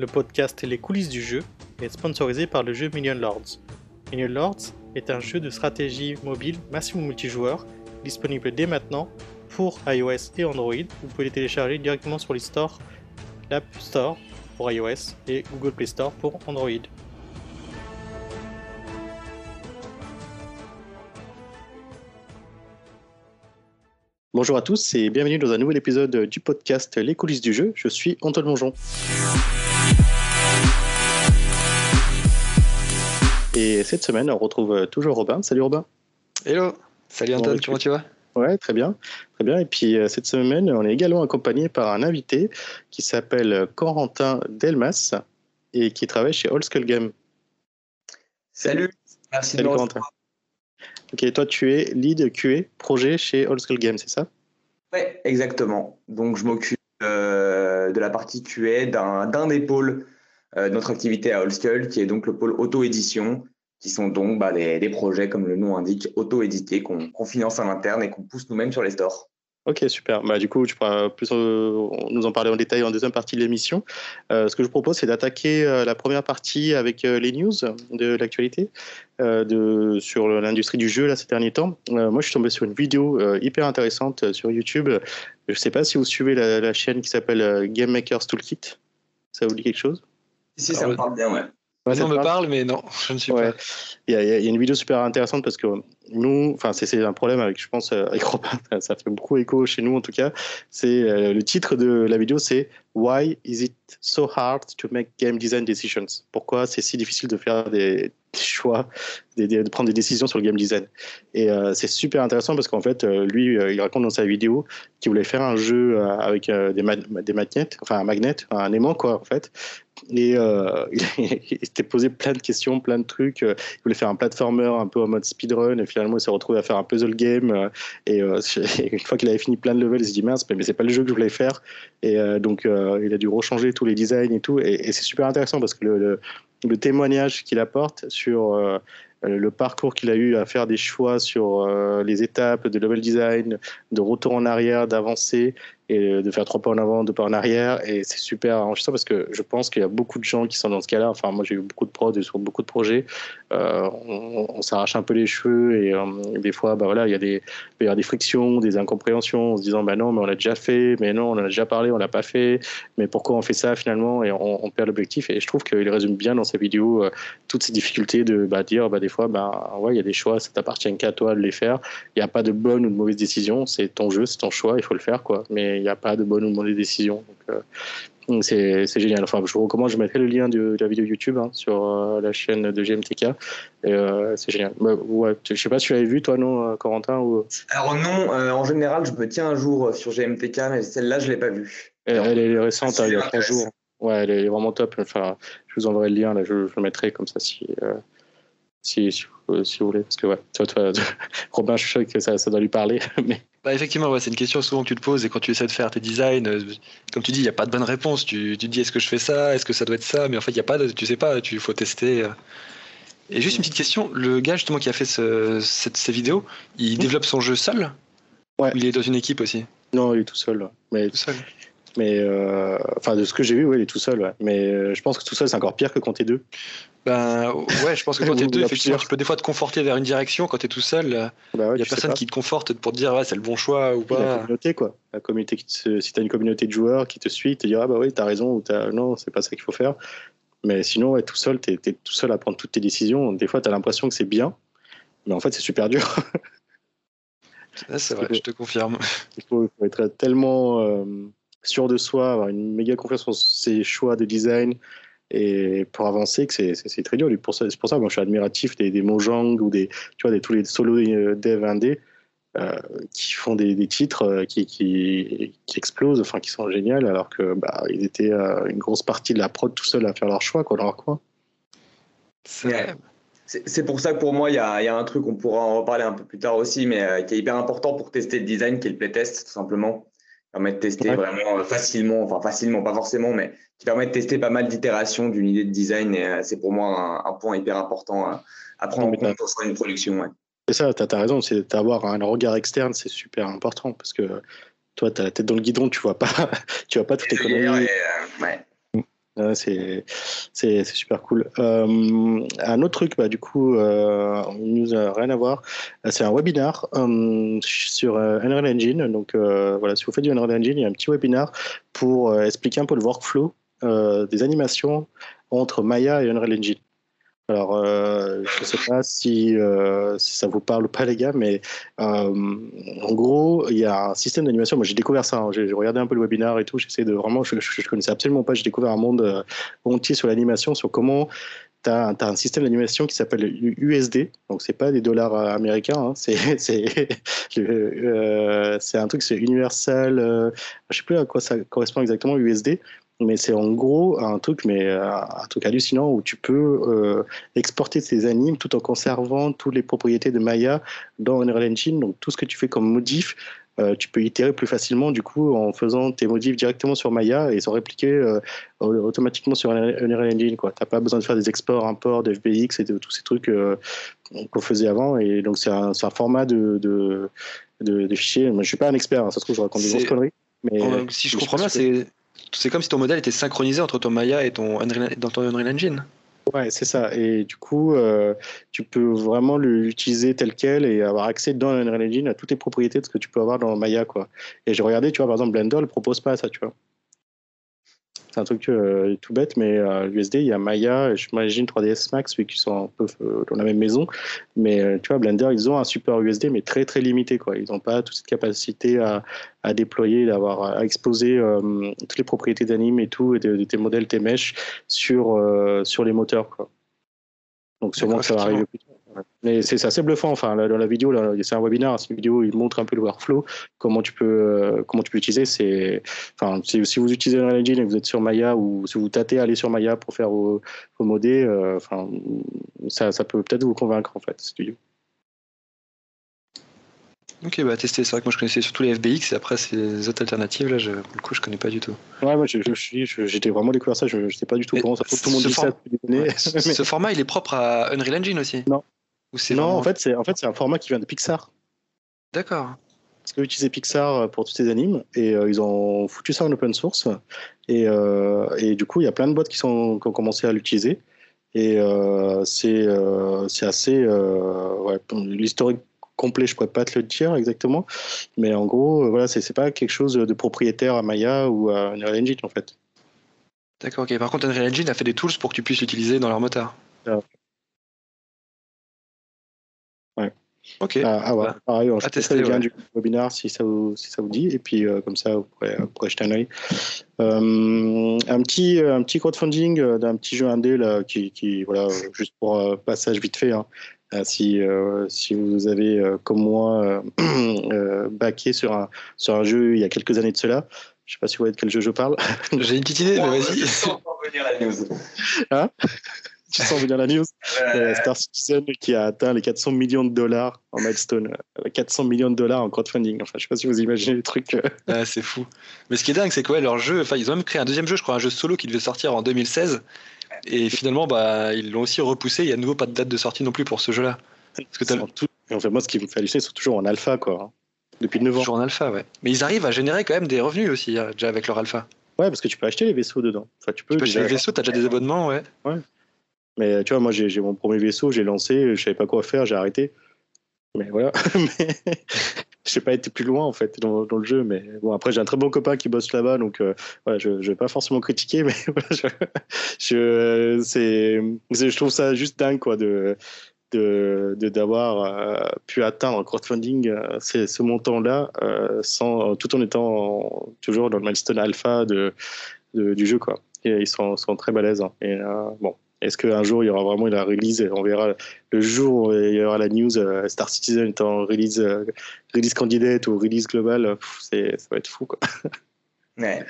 le podcast Les coulisses du jeu, est sponsorisé par le jeu Million Lords. Million Lords est un jeu de stratégie mobile massivement multijoueur, disponible dès maintenant pour iOS et Android. Vous pouvez les télécharger directement sur les stores, l'App Store pour iOS et Google Play Store pour Android. Bonjour à tous et bienvenue dans un nouvel épisode du podcast Les coulisses du jeu. Je suis Antoine Mongeon. Et cette semaine, on retrouve toujours Robin. Salut Robin. Hello. Salut Antoine, comment tu vas? Ouais, très bien, très bien. Et puis euh, cette semaine, on est également accompagné par un invité qui s'appelle Corentin Delmas et qui travaille chez Old Skull Game. Salut, merci Salut Corentin. Ok, toi tu es lead QA projet chez Old Skull Game, c'est ça? Oui, exactement. Donc je m'occupe euh, de la partie QA d'un des pôles euh, de notre activité à Old Skull, qui est donc le pôle auto-édition, qui sont donc bah, des, projets, comme le nom indique, auto-édités, qu'on finance en interne et qu'on pousse nous-mêmes sur les stores. Ok, super. Bah, du coup, tu pourras plus euh, nous en parler en détail en deuxième partie de l'émission. Euh, ce que je vous propose, c'est d'attaquer euh, la première partie avec les news de l'actualité sur l'industrie du jeu là, ces derniers temps. moi, je suis tombé sur une vidéo hyper intéressante sur YouTube. Je ne sais pas si vous suivez la, chaîne qui s'appelle Game Makers Toolkit. Ça vous dit quelque chose? Si, ça me parle bien, ouais. Ouais, ça me parle, mais non, je ne suis pas. Il y, a, il y, a, une vidéo super intéressante parce que nous, enfin, c'est un problème avec, je pense, euh, avec Robin, ça fait beaucoup écho chez nous en tout cas. C'est euh, le titre de la vidéo, c'est Why is it so hard to make game design decisions? Pourquoi c'est si difficile de faire des, choix, de, prendre des décisions sur le game design Et euh, c'est super intéressant parce qu'en fait, lui, il raconte dans sa vidéo qu'il voulait faire un jeu avec des, des magnets, enfin un magnet, un aimant quoi, en fait. Et euh, il, s'était posé plein de questions, plein de trucs. Il voulait faire un platformer un peu en mode speedrun et finalement il s'est retrouvé à faire un puzzle game. Euh, et, une fois qu'il avait fini plein de levels, il s'est dit mince, mais c'est pas le jeu que je voulais faire. Et euh, donc il a dû rechanger tous les designs et tout. Et, c'est super intéressant parce que le témoignage qu'il apporte sur le parcours qu'il a eu à faire des choix sur les étapes de level design, de retour en arrière, d'avancer, et de faire trois pas en avant, deux pas en arrière. Et c'est super enrichissant parce que je pense qu'il y a beaucoup de gens qui sont dans ce cas-là. Enfin, moi, j'ai eu beaucoup de prods sur beaucoup de projets. Euh, on, s'arrache un peu les cheveux et, euh, des fois, bah voilà, il y, a des, il y a des frictions, des incompréhensions en se disant, bah non, mais on l'a déjà fait, mais non, on en a déjà parlé, on l'a pas fait, mais pourquoi on fait ça finalement? Et on, perd l'objectif. Et je trouve qu'il résume bien dans sa vidéo euh, toutes ces difficultés de bah, dire, bah, des fois, bah, ouais, il y a des choix, ça t'appartient qu'à toi de les faire. Il n'y a pas de bonne ou de mauvaise décision, c'est ton jeu, c'est ton choix, il faut le faire, quoi. Mais il n'y a pas de bonne ou de mauvaise décision. Donc, euh, c'est, génial. Enfin, je vous recommande, je mettrai le lien de, la vidéo YouTube hein, sur euh, la chaîne de GMTK. Euh, c'est génial. Bah, ouais, je sais pas si tu l'avais vu, toi, non, Corentin ou... Alors, non, en général, je me tiens un jour sur GMTK, mais celle-là, je ne l'ai pas vue. Elle, est récente, hein, il y a trois jours. Ouais, elle est vraiment top. Enfin, je vous enverrai le lien, là, je, le mettrai comme ça si, si, si, vous voulez. Parce que, ouais, toi, toi Robin, je suis sûr que ça, ça doit lui parler. Mais... Bah effectivement, ouais, c'est une question souvent que tu te poses et quand tu essaies de faire tes designs, euh, comme tu dis, il n'y a pas de bonne réponse. Tu, tu te dis est-ce que je fais ça, est-ce que ça doit être ça, mais en fait il y a pas, de, tu sais pas, tu faut tester. Euh. Et juste une petite question, le gars justement qui a fait ce, cette, ces vidéos, il développe son jeu seul? Ouais. Ou il est dans une équipe aussi? Non, il est tout seul. Mais tout seul. Mais euh, enfin, de ce que j'ai vu, ouais, il est tout seul. Mais je pense que tout seul, c'est encore pire que quand t'es deux. Ben ouais, je pense que quand t'es deux, effectivement, tu peux des fois te conforter vers une direction. Quand t'es tout seul, euh, bah il y a personne qui te conforte pour te dire ouais, c'est le bon choix ou pas. La communauté, quoi. La communauté qui te, si t'as une communauté de joueurs qui te suit, te dira ah bah oui, t'as raison ou t'as non, c'est pas ça qu'il faut faire. Mais sinon, ouais, tout seul, t'es es tout seul à prendre toutes tes décisions. Des fois, t'as l'impression que c'est bien, mais en fait, c'est super dur. c'est vrai, je te confirme. Il faut, être tellement euh, sûr de soi, avoir une méga confiance en ses choix de design et pour avancer que c'est très dur. C'est pour ça moi je suis admiratif des, des Mojang ou des tu vois des tous les solo euh, dev indé euh, qui font des, des titres euh, qui, qui, qui, explosent enfin qui sont géniaux alors que bah, étaient une grosse partie de la prod tout seul à faire leur choix quoi leur coin. C'est pour ça que pour moi il y a, y a, un truc on pourra en reparler un peu plus tard aussi mais qui est hyper important pour tester le design qui est le playtest tout simplement permet de tester vraiment euh, facilement, enfin facilement, pas forcément, mais qui permet de tester pas mal d'itérations d'une idée de design. Et euh, c'est pour moi un, point hyper important à, prendre en compte pour une production. Ouais. C'est ça, tu as, raison, c'est d'avoir un regard externe, c'est super important parce que toi, tu as la tête dans le guidon, tu vois pas, tu vois pas toutes les conneries. Euh, c'est super cool. Euh, un autre truc, bah, du coup, euh, nous a rien à voir. C'est un webinar euh, sur Unreal Engine. Donc voilà, si vous faites du Unreal Engine, il y a un petit webinar pour expliquer un peu le workflow des animations entre Maya et Unreal Engine. Alors, euh, je ne sais pas si, euh, si, ça vous parle ou pas, les gars, mais euh, en gros, il y a un système d'animation. Moi, j'ai découvert ça. Hein. J'ai regardé un peu le webinaire et tout. J'essaie de vraiment, je ne connaissais absolument pas. J'ai découvert un monde entier sur l'animation, sur comment tu as, un système d'animation qui s'appelle USD. Donc, ce n'est pas des dollars américains. Hein. C'est un truc, c'est universal. je ne sais plus à quoi ça correspond exactement, USD mais c'est en gros un truc, mais euh, un truc hallucinant où tu peux euh, exporter tes animes tout en conservant toutes les propriétés de Maya dans Unreal Engine. Donc tout ce que tu fais comme modif, euh, tu peux itérer plus facilement du coup en faisant tes modifs directement sur Maya et ils sont répliqués automatiquement sur Unreal Engine. Tu n'as pas besoin de faire des exports, imports FBX et de tous ces trucs qu'on faisait avant. Et donc c'est un, un, format de, de, de, fichiers. Moi, je suis pas un expert, hein, ça se trouve je raconte des grosses conneries. Mais, si je comprends bien, c'est c'est comme si ton modèle était synchronisé entre ton Maya et ton Unreal, dans ton Unreal Engine. Ouais, c'est ça. Et du coup, euh, tu peux vraiment l'utiliser tel quel et avoir accès dans Unreal Engine à toutes les propriétés de ce que tu peux avoir dans Maya, quoi. Et j'ai regardé, tu vois, par exemple, Blender ne propose pas ça, tu vois. C'est un truc euh, tout bête, mais euh, l'USD, il y a Maya, je m'imagine 3ds Max, vu qu'ils sont un peu euh, dans la même maison. Mais tu vois, Blender, ils ont un support USD, mais très très limité. Quoi. Ils n'ont pas toute cette capacité à, à déployer, d'avoir à exposer toutes les propriétés d'anime et tout, et de, tes modèles, tes meshes sur, sur les moteurs. Quoi. Donc sûrement que ça va arriver plus tard. Mais c'est assez bluffant. Enfin, dans la vidéo, c'est un webinaire. Cette vidéo, il montre un peu le workflow, comment tu peux, euh, comment tu peux utiliser. C'est, enfin, si, vous utilisez Unreal Engine et que vous êtes sur Maya ou si vous tâtez à aller sur Maya pour faire vos, modés, euh, enfin, ça, ça peut peut-être vous convaincre en fait, vidéo. Ok, bah tester. C'est vrai que moi je connaissais surtout les FBX et après ces autres alternatives là, je, pour le coup je connais pas du tout. Ouais, moi j'étais vraiment découvert ça, je ne sais pas du tout comment ça. Tout le monde dit ça. Ce format il est propre à Unreal Engine aussi. Non, non, en fait, c'est en fait, un format qui vient de Pixar. D'accord. Parce que utiliser Pixar euh, pour tous ces animes et euh, ils ont foutu ça en open source. Et, euh, et du coup, il y a plein de boîtes qui, sont, qui ont commencé à l'utiliser. Et c'est assez. Ouais, L'historique complet, je pourrais pas te le dire exactement. Mais en gros, voilà, c'est pas quelque chose de propriétaire à Maya ou à Unreal Engine en fait. D'accord, ok. Par contre, Unreal Engine a fait des tools pour que tu puisses l'utiliser dans leur moteur. Ah. Ok. Ah, ah ouais. Bah, pareil, je tester le lien du webinaire si ça vous, si ça vous dit. Et puis, euh, comme ça, vous pourrez, vous jeter un œil. Euh, un, petit, euh, un petit crowdfunding d'un petit jeu indé, là, qui, qui voilà, juste pour passage vite fait. Hein. si, si vous avez, comme moi, baqué sur un, sur un jeu il y a quelques années de cela, je ne sais pas si vous voyez de quel jeu je parle. J'ai une petite idée, mais vas-y. Hein? Tu sens venir la news. Star Citizen qui a atteint les 400 millions de dollars en milestone. 400 euh, millions de dollars en crowdfunding. Enfin, je sais pas si vous imaginez les trucs. Euh. Ah, c'est fou. Mais ce qui est dingue, c'est que leur jeu, enfin, ils ont même créé un deuxième jeu, je crois, un jeu solo qui devait sortir en 2016. Et finalement, bah, ils l'ont aussi repoussé. Il n'y a de nouveau pas de date de sortie non plus pour ce jeu-là. Parce que tout... en fait, moi, ce qui me fait halluciner, sont toujours en alpha, quoi. Depuis 9 ans. Toujours en alpha, ouais. Mais ils arrivent à générer quand même des revenus aussi, hein, déjà avec leur alpha. Ouais, parce que tu peux acheter les vaisseaux dedans. Enfin, tu peux, tu peux acheter les vaisseaux, tu as déjà des abonnements, ouais. Ouais. Mais tu vois, moi, j'ai mon premier vaisseau, j'ai lancé, je savais pas quoi faire, j'ai arrêté. Mais voilà. mais je n'ai pas été plus loin, en fait, dans, le jeu. Mais bon, après, j'ai un très bon copain qui bosse là-bas, donc euh, voilà, je ne vais pas forcément critiquer, mais je, je, je trouve ça juste dingue, quoi, de d'avoir de, euh, pu atteindre en crowdfunding euh, ce montant-là sans tout en étant toujours dans le milestone alpha de, du jeu quoi et ils sont, sont très balèzes hein. et bon est-ce qu'un jour il y aura vraiment la release On verra le jour où il y aura la news euh, Star Citizen étant release, euh, release candidate ou release global, ça va être fou. Quoi. Ouais.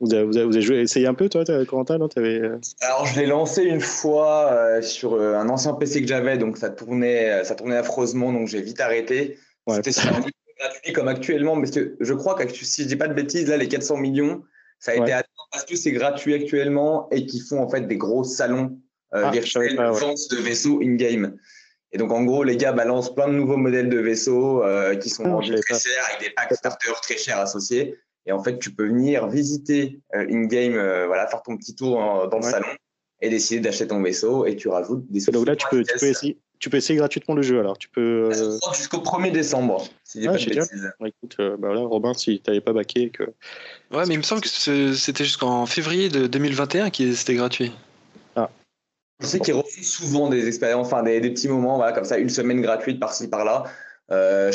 Vous avez, vous, avez, joué, essayé un peu, toi, Corentin non avais... Euh Alors, je l'ai lancé une fois sur un ancien PC que j'avais, donc ça tournait, ça tournait affreusement, donc j'ai vite arrêté. C'était sur un gratuit comme actuellement, parce que je crois que si je dis pas de bêtises, là, les 400 millions, ça a été atteint parce que c'est gratuit actuellement et qu'ils font en fait des gros salons euh, ah, virtuels de vente de vaisseaux in-game. Et donc, en gros, les gars balancent plein de nouveaux modèles de vaisseaux euh, qui sont ah, vendus très chers avec des packs starters très chers associés. Et en fait, tu peux venir visiter in-game, voilà, faire ton petit tour dans, le salon et décider d'acheter ton vaisseau et tu rajoutes des Donc là, tu peux, tu peux, essayer, tu peux essayer gratuitement le jeu alors. Tu peux. Jusqu'au 1er décembre, si je pas de écoute, bah là, Robin, si tu n'avais pas baqué. Que... Ouais, mais il me semble que c'était jusqu'en février de 2021 que c'était gratuit. Je sais qu'ils refusent souvent des expériences, enfin des, petits moments, voilà, comme ça, une semaine gratuite par-ci par-là. Euh,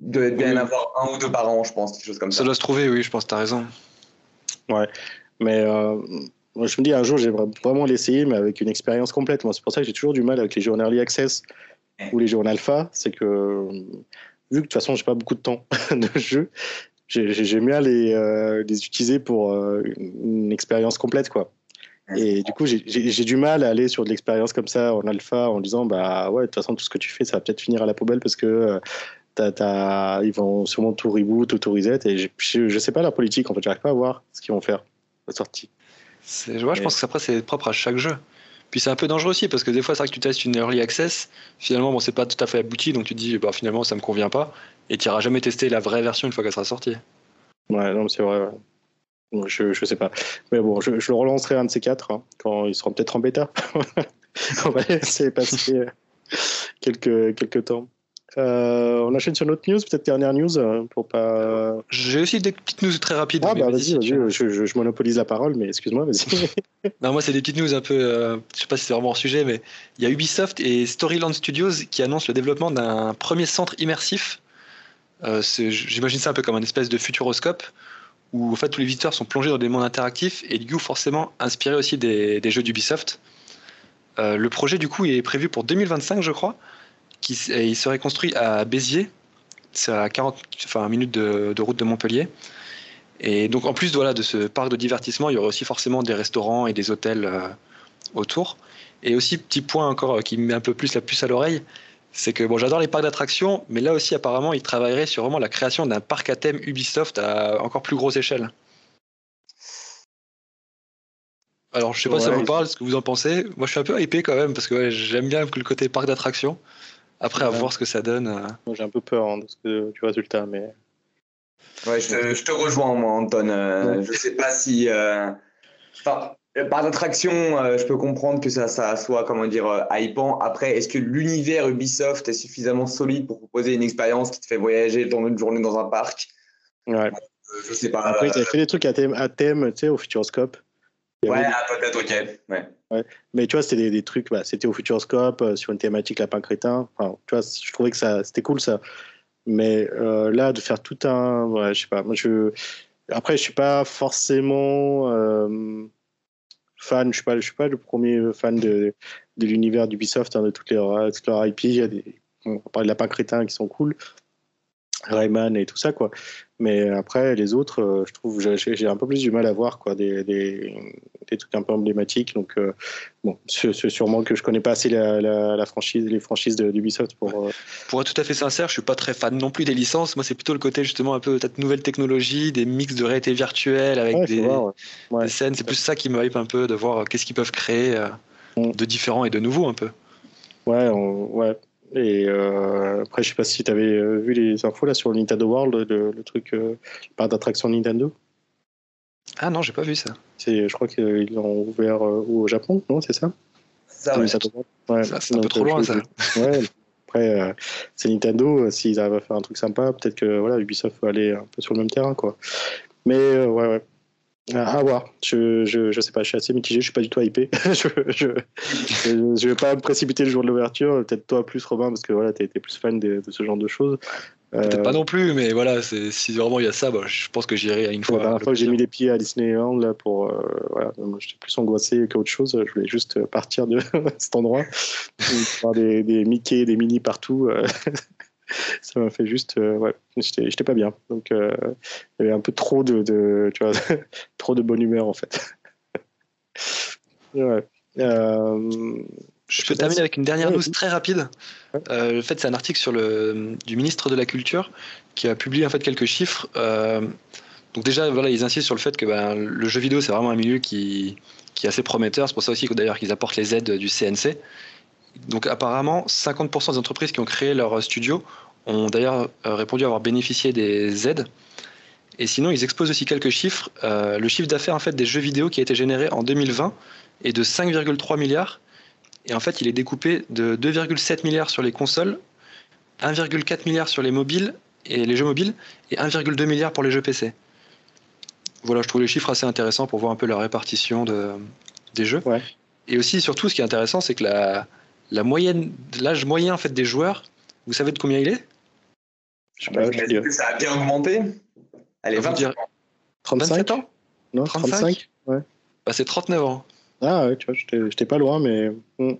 devait bien avoir un ou deux par an, je pense, quelque chose comme ça. Ça doit se trouver, oui, je pense, tu as raison. Ouais, mais euh, je me dis un jour, j'aimerais vraiment l'essayer, mais avec une expérience complète. Moi, c'est pour ça que j'ai toujours du mal avec les jeux en early access ou les jeux en alpha. C'est que, vu que de toute façon, j'ai pas beaucoup de temps de jeu, j'aime bien les, euh, les utiliser pour euh, une expérience complète, quoi. Et du coup, j'ai du mal à aller sur de l'expérience comme ça en alpha en disant bah ouais, de toute façon, tout ce que tu fais, ça va peut-être finir à la poubelle parce que euh, ils vont sûrement tout reboot, tout reset. Et je, je sais pas la politique, en fait, j'arrive pas à voir ce qu'ils vont faire la sortie. Ouais, je pense que après, c'est propre à chaque jeu. Puis c'est un peu dangereux aussi parce que des fois, c'est vrai que tu testes une early access, finalement, bon, c'est pas tout à fait abouti, donc tu te dis bah finalement, ça me convient pas, et tu n'iras jamais tester la vraie version une fois qu'elle sera sortie. Ouais, non, c'est vrai. Je, je sais pas. Mais bon, je, je le relancerai un de ces quatre hein, quand ils seront peut-être en bêta. on va laisser passer euh, quelques, quelques temps. Euh, on enchaîne sur notre news, peut-être dernière news euh, pour pas. J'ai aussi des petites news très rapides. Ah bah vas-y, vas je, je, monopolise la parole, mais excuse-moi, vas-y. non, moi c'est des petites news un peu, euh, je sais pas si c'est vraiment un sujet, mais il y a Ubisoft et Storyland Studios qui annoncent le développement d'un premier centre immersif. J'imagine ça un peu comme un espèce de futuroscope où en fait tous les visiteurs sont plongés dans des mondes interactifs et du coup forcément inspiré aussi des, jeux d'Ubisoft. Euh, le projet du coup est prévu pour 2025 je crois, qui, il serait construit à Béziers, c'est à 40 enfin, minutes de, route de Montpellier. Et donc en plus voilà, de ce parc de divertissement, il y aurait aussi forcément des restaurants et des hôtels euh, autour. Et aussi petit point encore euh, qui met un peu plus la puce à l'oreille, c'est que bon, j'adore les parcs d'attractions, mais là aussi apparemment, ils travailleraient sur vraiment la création d'un parc à thème Ubisoft à encore plus grosse échelle. Alors, je sais pas si ça vous parle, ce que vous en pensez. Moi, je suis un peu hypé quand même parce que j'aime bien le côté parc d'attractions. Après, à voir ce que ça donne. Euh. Moi, j'ai un peu peur hein, de ce du résultat, mais. Ouais, je te, rejoins, moi, Anton. Euh, je sais pas si. Euh, euh, par d'attraction, euh, je peux comprendre que ça, ça soit comment dire euh, hypant. Après, est-ce que l'univers Ubisoft est suffisamment solide pour proposer une expérience qui te fait voyager dans une journée dans un parc? Ouais. je sais pas. Après, tu as fait des trucs à thème, à thème tu sais, au Futuroscope. Ouais, ah, peut-être, ok. Ouais. Mais tu vois, c'était des, trucs, bah, c'était au Futuroscope, sur une thématique lapin crétin. Tu vois, je trouvais que c'était cool ça. Mais là, de faire tout un. Ouais, je sais pas. Moi, je. Après, je suis pas forcément fan, je suis pas, je suis pas le premier fan de, de l'univers d'Ubisoft, hein, de toutes leurs, toutes leurs IP. Des, on parle de lapins crétins qui sont cool, Rayman et tout ça, quoi. Mais après, les autres, euh, je trouve, j'ai un peu plus du mal à voir, quoi, des, des, des trucs un peu emblématiques. Donc, euh, bon, c'est sûrement que je connais pas assez la, la, franchise, les franchises d'Ubisoft pour. Euh, pour être tout à fait sincère, je suis pas très fan non plus des licences. Moi, c'est plutôt le côté justement un peu peut-être nouvelle technologie, des mix de réalité virtuelle avec des, des, scènes. C'est plus ça qui me hype un peu de voir qu'est-ce qu'ils peuvent créer mm. de différent et de nouveau un peu. Ouais, ouais. Et euh, après, je sais pas si tu avais euh, vu les infos là sur le Nintendo World, le, truc euh, par d'attraction Nintendo. Ah non, j'ai pas vu ça. C'est, je crois qu'ils l'ont ouvert au Japon, non C'est ça? Ça, ouais. c'est un peu trop loin ça. Ouais. Après, c'est Nintendo. S'ils arrivent à faire un truc sympa, peut-être que voilà, Ubisoft va aller un peu sur le même terrain, quoi. Mais ouais, ouais. À voir. Je, je, je, sais pas, je suis assez mitigé, je suis pas du tout hypé. je, je, je, vais pas me précipiter le jour de l'ouverture. Peut-être toi plus, Robin, parce que voilà, tu été plus fan de, de, ce genre de choses. Peut-être pas euh, non plus, mais voilà, si vraiment il y a ça, bah, je pense que j'irai une fois. La dernière fois que j'ai mis les pieds à Disneyland, là, pour. Euh, voilà, j'étais plus angoissé qu'autre chose. Je voulais juste partir de cet endroit. voir des, des Mickey, des Mini partout. Euh, ça m'a fait juste euh, ouais j'étais pas bien donc euh, il y avait un peu trop de, de tu vois trop de bonne humeur en fait ouais. Euh, je peux terminer avec une dernière news très rapide. le fait, c'est un article sur le du ministre de la Culture qui a publié en fait quelques chiffres. donc déjà, voilà, ils insistent sur le fait que ben, le jeu vidéo c'est vraiment un milieu qui, qui est assez prometteur. C'est pour ça aussi d'ailleurs qu'ils apportent les aides du CNC. Donc apparemment, 50% des entreprises qui ont créé leur studio ont d'ailleurs euh, répondu avoir bénéficié des aides. Et sinon, ils exposent aussi quelques chiffres. Euh, le chiffre d'affaires en fait des jeux vidéo qui a été généré en 2020 est de 5,3 milliards. Et en fait, il est découpé de 2,7 milliards sur les consoles, 1,4 milliard sur les mobiles et les jeux mobiles et 1,2 milliard pour les jeux PC. Voilà, je trouve les chiffres assez intéressants pour voir un peu la répartition de, des jeux. Ouais. Et aussi, surtout, ce qui est intéressant, c'est que la, la moyenne, l'âge moyen en fait des joueurs, vous savez de combien il est? Je sais pas, ça a bien augmenté? Allez, On va 20 dire 35 27 ans? Non, 35? 35 Ouais. bah, C'est 39 ans. Ah ouais, tu vois, j'étais j'étais pas loin, mais. hmm.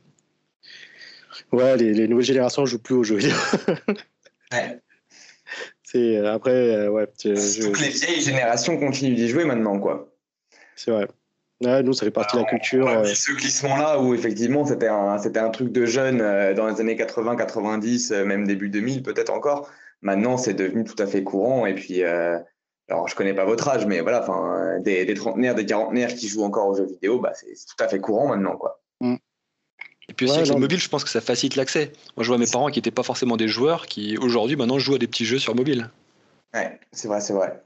Ouais, les, les nouvelles générations jouent plus aux jeux vidéo. Ouais. C'est euh, après, euh, ouais, tu- je- Toutes les vieilles générations continuent d'y jouer maintenant, quoi. c'est vrai. Ouais, nous, ça fait partie de la culture. On a euh, ce glissement-là où effectivement c'était un, c'était un truc de jeune euh, dans les années 80, 90, euh, même début 2000 peut-être encore. Maintenant, c'est devenu tout à fait courant. Et puis, euh, alors je connais pas votre âge, mais voilà, enfin, euh, des, des trentenaires, des quarantenaires qui jouent encore aux jeux vidéo, bah, c'est c'est tout à fait courant maintenant, quoi. Et puis aussi Ouais, avec non, le mobile, je pense que ça facilite l'accès. Moi, je vois mes parents qui n'étaient pas forcément des joueurs, qui aujourd'hui, maintenant, jouent à des petits jeux sur mobile. Ouais, c'est vrai, c'est vrai.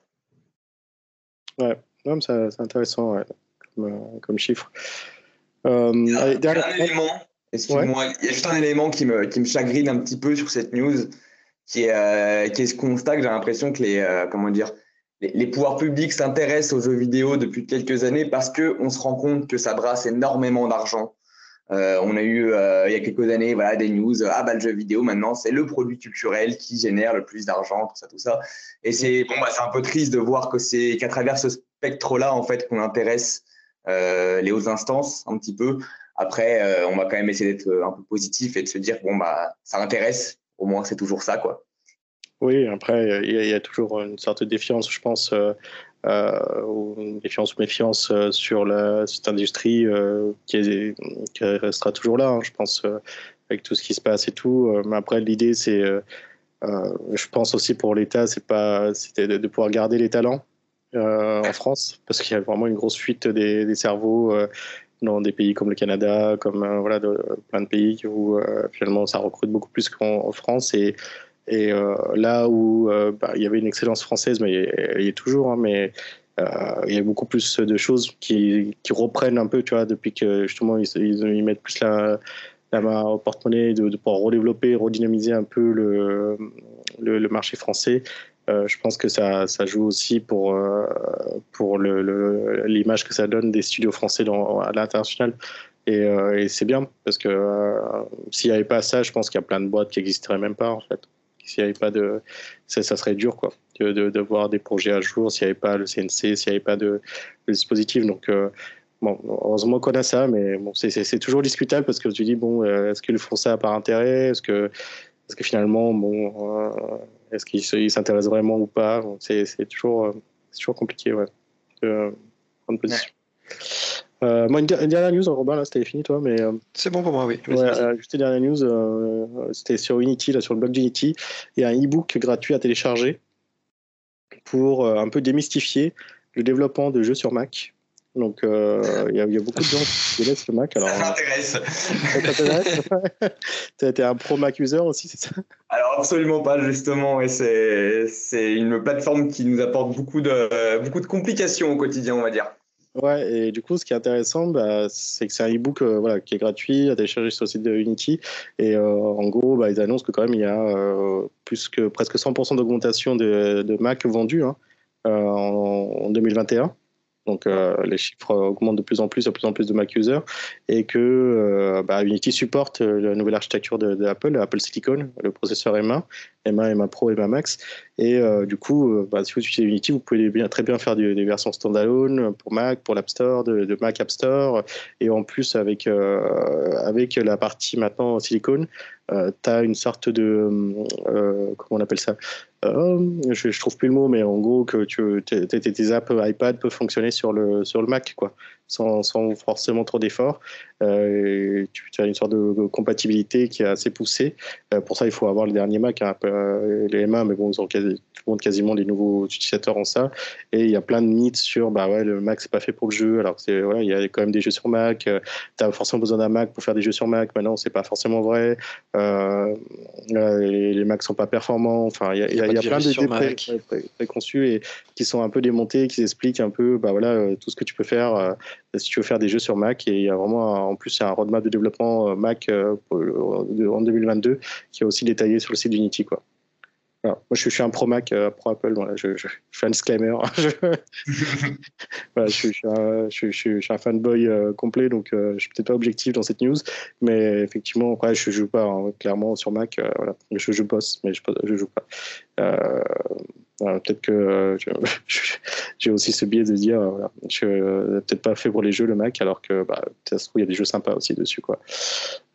non, mais ça- c'est intéressant ouais, comme, euh, comme chiffre. Euh, Il y a, allez, il y a dernière- un élément, excuse-moi, il y a juste un élément qui me, qui me chagrine un petit peu sur cette news, qui est, euh, qui est ce constat que j'ai l'impression que les, euh, comment dire, les, les pouvoirs publics s'intéressent aux jeux vidéo depuis quelques années parce qu'on se rend compte que ça brasse énormément d'argent. Euh, on a eu euh, il y a quelques années voilà, des news, ah bah le jeu vidéo maintenant c'est le produit culturel qui génère le plus d'argent, tout ça, tout ça. Et c'est bon, bah, c'est un peu triste de voir que c'est qu'à travers ce spectre-là en fait qu'on intéresse les hautes instances un petit peu. Après, euh, on va quand même essayer d'être un peu positif et de se dire bon bah ça intéresse. Au moins c'est toujours ça quoi. Oui, après, il y, a- toujours une sorte de défiance, je pense, euh, euh, ou défiance ou méfiance euh, sur cette industrie euh, qui, est- qui restera toujours là, hein, je pense, euh, avec tout ce qui se passe et tout. Euh, mais après, l'idée, c'est, euh, euh, je pense aussi pour l'État, c'est pas, de, pouvoir garder les talents euh, en France, parce qu'il y a vraiment une grosse fuite des, cerveaux. euh, dans des pays comme le Canada, comme euh, voilà, plein de pays où euh, finalement ça recrute beaucoup plus qu'en en France et euh, là où euh, bah, il y avait une excellence française, mais elle y est toujours, hein, mais euh, il y a beaucoup plus de choses qui, reprennent un peu, tu vois, depuis que justement ils, mettent plus la, main au porte-monnaie, de, de pouvoir redévelopper, redynamiser un peu le marché français. Euh, je pense que ça, joue aussi pour, euh, pour l'image que ça donne des studios français à l'international. Et, euh, et c'est bien, parce que s'il n'y avait pas ça, je pense qu'il y a plein de boîtes qui n'existeraient même pas, en fait. S'il n'y avait pas de ça, ça, serait dur quoi de, de, voir des projets à jour s'il n'y avait pas le CNC s'il n'y avait pas de, dispositif. Donc bon heureusement qu'on a ça mais bon c'est toujours discutable parce que tu dis bon est-ce qu'ils font ça par intérêt? Est-ce que est-ce que finalement bon est-ce qu'ils s'intéressent vraiment ou pas? Bon, c'est toujours compliqué ouais de prendre position. Euh, moi, une, une, dernière news, Robin, là, c'était fini, toi, mais. Euh, c'est bon pour moi, oui. Ouais, euh, juste une dernière news, euh, c'était sur Unity, là, sur le blog d'Unity. Il y a un e-book gratuit à télécharger pour euh, un peu démystifier le développement de jeux sur Mac. Donc, euh, il y, y, a beaucoup de gens qui connaissent le Mac. Alors, ça m'intéresse. Ça t'intéresse Tu as été un pro Mac user aussi, c'est ça? Alors, absolument pas, justement. Et c'est une plateforme qui nous apporte beaucoup de, beaucoup de complications au quotidien, on va dire. Ouais, et du coup, ce qui est intéressant, bah, c'est que c'est un e-book euh, voilà, qui est gratuit à télécharger sur le site de Unity. Et euh, en gros, bah, ils annoncent que quand même, il y a euh, plus que presque 100% d'augmentation de, de, Mac vendus hein, en, en, 2021. Donc euh, les chiffres augmentent de plus en plus, de plus en plus de Mac users, et que euh, bah, Unity supporte euh, la nouvelle architecture de, de Apple, Apple Silicon, le processeur M1, M1, M1 Pro, M1 Max. Et du coup, bah, si vous utilisez Unity, vous pouvez très bien faire des versions standalone pour Mac, pour l'App Store, de, Mac App Store, et en plus avec avec la partie maintenant Silicon, tu as une sorte de comment on appelle ça? Euh, je, je, trouve plus le mot, mais en gros que tes, apps iPad peuvent fonctionner sur le sur le Mac, quoi, sans, sans forcément trop d'efforts. Euh, tu, as une sorte de, compatibilité qui est assez poussée. Euh, pour ça, il faut avoir le dernier Mac, hein, les M1, mais bon, tout le monde quasiment les nouveaux utilisateurs ont ça. Et il y a plein de mythes sur, bah ouais, le Mac c'est pas fait pour le jeu. Alors voilà, il y a quand même des jeux sur Mac. tu as forcément besoin d'un Mac pour faire des jeux sur Mac. Maintenant, c'est pas forcément vrai. les, les Macs sont pas performants. Enfin, il y a il y a plein d'idées préconçues et qui sont un peu démontées, qui expliquent un peu bah, voilà, tout ce que tu peux faire si tu veux faire des jeux sur Mac. Et il y a vraiment, en plus, il y a un roadmap de développement Mac en 2022 qui est aussi détaillé sur le site d'Unity. Quoi moi, je, suis un pro Mac, euh, pro Apple. Voilà, je, fais un disclaimer. voilà, je, suis un, je, suis un fanboy euh, complet, donc euh, je suis peut-être pas objectif dans cette news. Mais effectivement, après, je joue pas hein, clairement sur Mac. voilà. je, je bosse, mais je, je joue pas. Peut-être que j'ai aussi ce biais de dire, voilà, je peut-être pas fait pour les jeux le Mac, alors que bah, ça se trouve il y a des jeux sympas aussi dessus, quoi.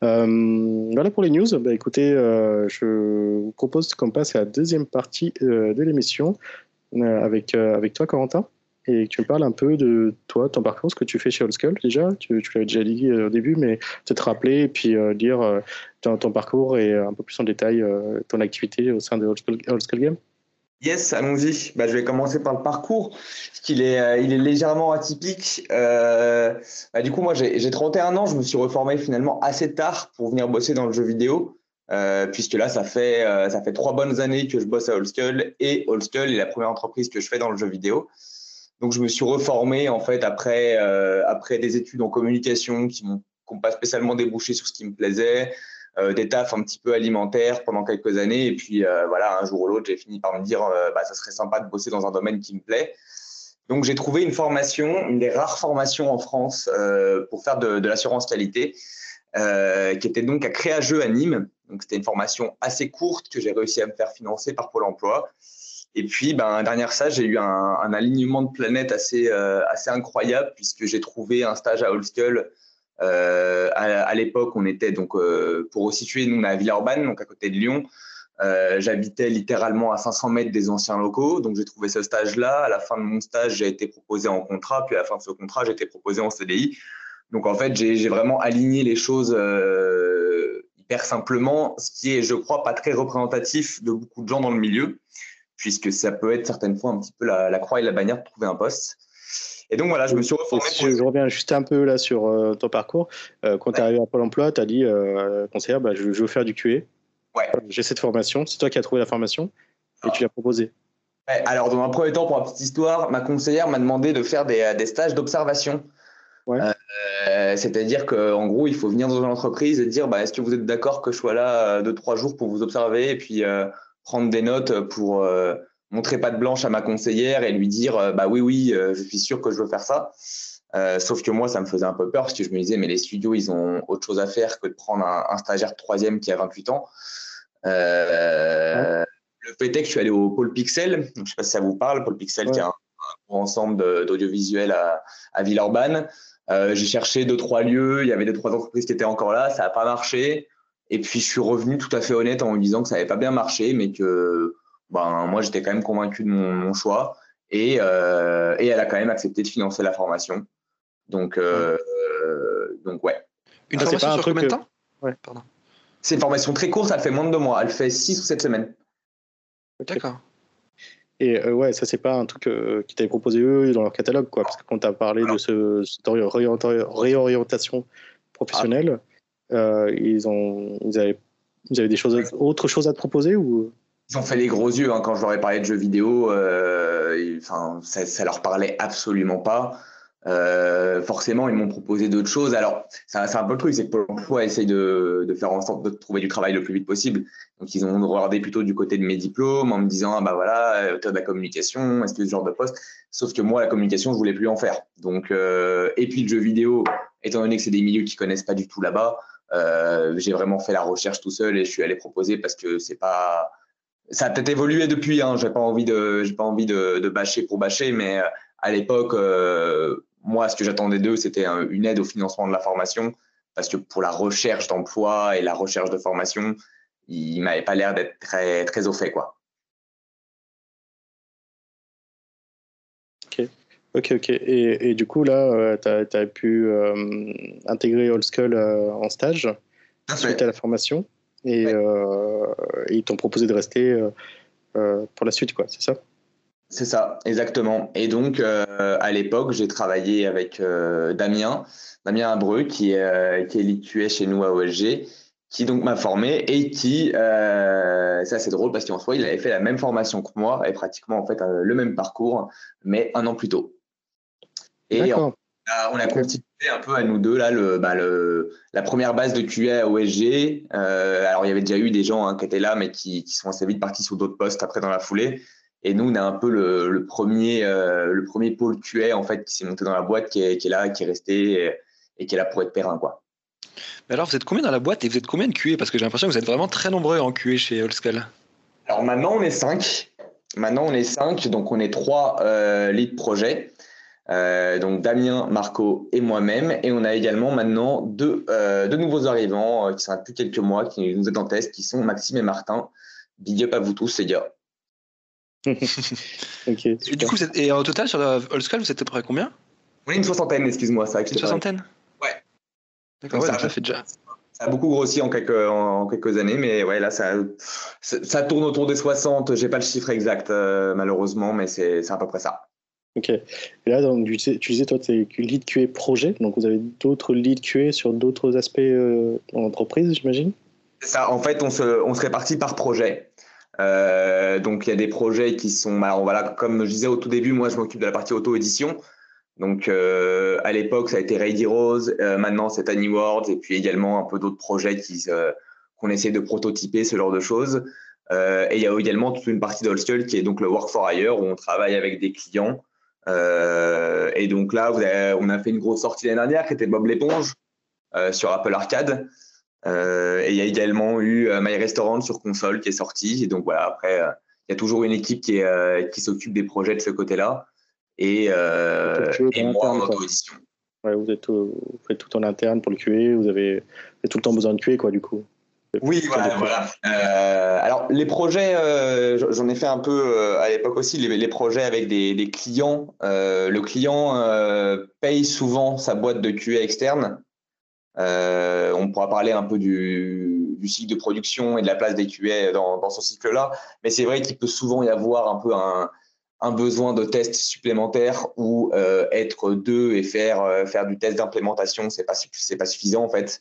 Euh, voilà pour les news. Bah, écoutez, euh, je vous propose qu'on passe à la deuxième partie euh, de l'émission avec, avec toi, Corentin, et que tu me parles un peu de toi, ton parcours, ce que tu fais chez Oldschool déjà. Tu, tu l'avais déjà dit au début, mais peut-être rappeler et puis dire ton, ton, parcours et un peu plus en détail ton activité au sein de Oldschool Game. Yes, allons-y. Bah, je vais commencer par le parcours, parce qu'il est, euh, il est légèrement atypique. Euh, bah, du coup, moi, j'ai 31 ans. Je me suis reformé finalement assez tard pour venir bosser dans le jeu vidéo, euh, puisque là, ça fait, ça fait trois bonnes années que je bosse à Oldschool, et Oldschool est la première entreprise que je fais dans le jeu vidéo. Donc, je me suis reformé en fait après, après des études en communication qui n'ont pas spécialement débouché sur ce qui me plaisait. Euh, des tafs un petit peu alimentaires pendant quelques années. Et puis euh, voilà, un jour ou l'autre, j'ai fini par me dire, euh, bah, ça serait sympa de bosser dans un domaine qui me plaît. Donc j'ai trouvé une formation, une des rares formations en France pour faire de, l'assurance qualité, qui était donc à Créageux à Nîmes. Donc c'était une formation assez courte que j'ai réussi à me faire financer par Pôle Emploi. Et puis, ben, dernière ça, j'ai eu un, alignement de planètes assez, assez incroyable puisque j'ai trouvé un stage à Old euh, à, l'époque, on était donc, euh, pour situer, nous, on est à Villeurbanne, donc à côté de Lyon. Euh, j'habitais littéralement à 500 mètres des anciens locaux, donc j'ai trouvé ce stage-là. À la fin de mon stage, j'ai été proposé en contrat, puis à la fin de ce contrat, j'ai été proposé en CDI. Donc en fait, j'ai vraiment aligné les choses hyper simplement, ce qui est, je crois, pas très représentatif de beaucoup de gens dans le milieu, puisque ça peut être certaines fois un petit peu la, la croix et la bannière de trouver un poste. Et donc voilà, je me suis reformé. je reviens juste un peu là sur euh, ton parcours. Euh, quand tu es arrivé à Pôle emploi, tu as dit, euh, conseillère, bah, je, veux faire du QA. Ouais. J'ai cette formation. C'est toi qui as trouvé la formation et tu l'as proposée. alors, dans un premier temps, pour la petite histoire, ma conseillère m'a demandé de faire des, des stages d'observation. Ouais. C'est-à-dire qu'en gros, il faut venir dans une entreprise et dire bah, est-ce que vous êtes d'accord que je sois là deux, trois jours pour vous observer et puis prendre des notes pour montrer pas de blanche à ma conseillère et lui dire euh, bah oui oui euh, je suis sûr que je veux faire ça. Euh, sauf que moi ça me faisait un peu peur parce que je me disais mais les studios ils ont autre chose à faire que de prendre un, stagiaire de troisième qui a 28 ans. Le fait est que je suis allé au Pôle Pixel. Je sais pas si ça vous parle Pôle Pixel qui est un, ensemble d'audiovisuel à, à Villeurbanne. J'ai cherché deux trois lieux. Il y avait deux trois entreprises qui étaient encore là. Ça n'a pas marché. Et puis je suis revenu tout à fait honnête en me disant que ça n'avait pas bien marché mais que ben, moi, j'étais quand même convaincu de mon, choix. Et, euh, et, elle a quand même accepté de financer la formation. Donc, euh, donc ouais. Une ah, formation sur combien de temps? Ouais. C'est une formation très courte, elle fait moins de deux mois. Elle fait six ou sept semaines. D'accord. Et euh, ouais, ça, c'est pas un truc qui t'avait proposé eux dans leur catalogue, quoi. Parce que quand tu as parlé de ce, cette réorientation professionnelle, ils, ont, ils, avaient, ils avaient des choses, autre chose à te proposer ou? Ils ont fait les gros yeux hein, quand je leur ai parlé de jeux vidéo. Euh, enfin, ça, ça leur parlait absolument pas. Euh, forcément, ils m'ont proposé d'autres choses. Alors, c'est un, peu le truc, c'est que Pôle emploi essaye de, de, faire en sorte de trouver du travail le plus vite possible. Donc, ils ont regardé plutôt du côté de mes diplômes en me disant, ah, bah voilà, auteur de la communication, est-ce que ce genre de poste? Sauf que moi, la communication, je voulais plus en faire. Donc, euh, et puis le jeu vidéo, étant donné que c'est des milieux qui connaissent pas du tout là-bas, j'ai vraiment fait la recherche tout seul et je suis allé proposer parce que c'est pas ça a peut-être évolué depuis. Hein. J'ai pas envie de, j'ai pas envie de, de, bâcher pour bâcher, mais euh, à l'époque, euh, moi, ce que j'attendais d'eux, c'était une aide au financement de la formation, parce que pour la recherche d'emploi et la recherche de formation, ils m'avaient pas l'air d'être très, très au fait, quoi. Ok, ok, ok. Et, et du coup, là, euh, tu as, pu intégrer Old Skull en stage suite à la formation? Euh, et, ils t'ont proposé de rester euh, euh, pour la suite, quoi, c'est ça? C'est ça, exactement. Et donc, à l'époque, j'ai travaillé avec Damien, Damien Abreu, qui est, qui est chez nous à OSG, qui donc m'a formé et qui, ça c'est drôle parce qu'en soi, il avait fait la même formation que moi et pratiquement en fait le même parcours, mais un an plus tôt. Et a, on a constitué un peu à nous deux là le, bah, le la première base de QA à OSG. Euh, alors il y avait déjà eu des gens hein, qui étaient là, mais qui, qui sont assez vite partis sur d'autres postes après dans la foulée. Et nous, on a un peu le, le premier, euh, le premier pôle QA en fait qui s'est monté dans la boîte, qui est, qui est là, qui est resté et, et qui est là pour être périn quoi. Mais alors, vous êtes combien dans la boîte et vous êtes combien de QA Parce que j'ai l'impression que vous êtes vraiment très nombreux en QA chez Allscale. Alors maintenant, on est 5. Maintenant, on est 5. Donc, on est trois euh, lead projets. Euh, donc, Damien, Marco et moi-même. Et on a également maintenant deux, euh, deux nouveaux arrivants euh, qui sont depuis quelques mois, qui nous aident en test, qui sont Maxime et Martin. Big up à vous tous, les gars. Et, du coup, et au total, sur Allscale, vous êtes à peu près combien? On est une soixantaine, excuse-moi. ça. Une soixantaine? Ouais. D'accord, ouais, ça fait déjà. Ça a beaucoup grossi en quelques, en quelques années, mais ouais, là, ça, ça ça tourne autour des 60. J'ai pas le chiffre exact, euh, malheureusement, mais c'est à peu près ça. Ok. Et là, donc, tu, disais- toi, tu es lead QA projet, donc vous avez d'autres lead QA sur d'autres aspects euh, dans l'entreprise, j'imagine? Ça. En fait, on se, on se répartit par projet. Euh, donc, il y a des projets qui sont. Alors, voilà, comme je disais au tout début, moi, je m'occupe de la partie auto-édition. Donc, euh, à l'époque, ça a été Ready Rose. Euh, maintenant, c'est Words. Et puis également un peu d'autres projets qu'on essaie de prototyper, ce genre de choses. Et il y a également toute une partie d'Allskull qui est donc le Work for Hire, où on travaille avec des clients. Euh, et donc là, avez- on a fait une grosse sortie l'année dernière qui était Bob l'éponge euh, sur Apple Arcade. Euh, et il y a également eu My Restaurant sur console qui est sorti. Et donc voilà, après, il y a toujours une équipe qui, s'occupe des projets de ce côté-là. Et, moi en auto-édition. Ouais, vous, êtes, vous faites tout en interne pour le QA, vous avez, vous avez tout le temps besoin de QA, quoi, du coup. Oui, voilà. Euh, alors, les projets, euh, j'en ai fait un peu euh, à l'époque aussi, les, les projets avec des, des clients. Euh, le client euh, paye souvent sa boîte de QA externe. Euh, on pourra parler un peu du, du cycle de production et de la place des QA dans, dans ce cycle-là. Mais c'est vrai qu'il peut souvent y avoir un peu un, un besoin de tests supplémentaires ou euh, être deux et faire, euh, faire du test d'implémentation, c'est pas, c'est pas suffisant en fait.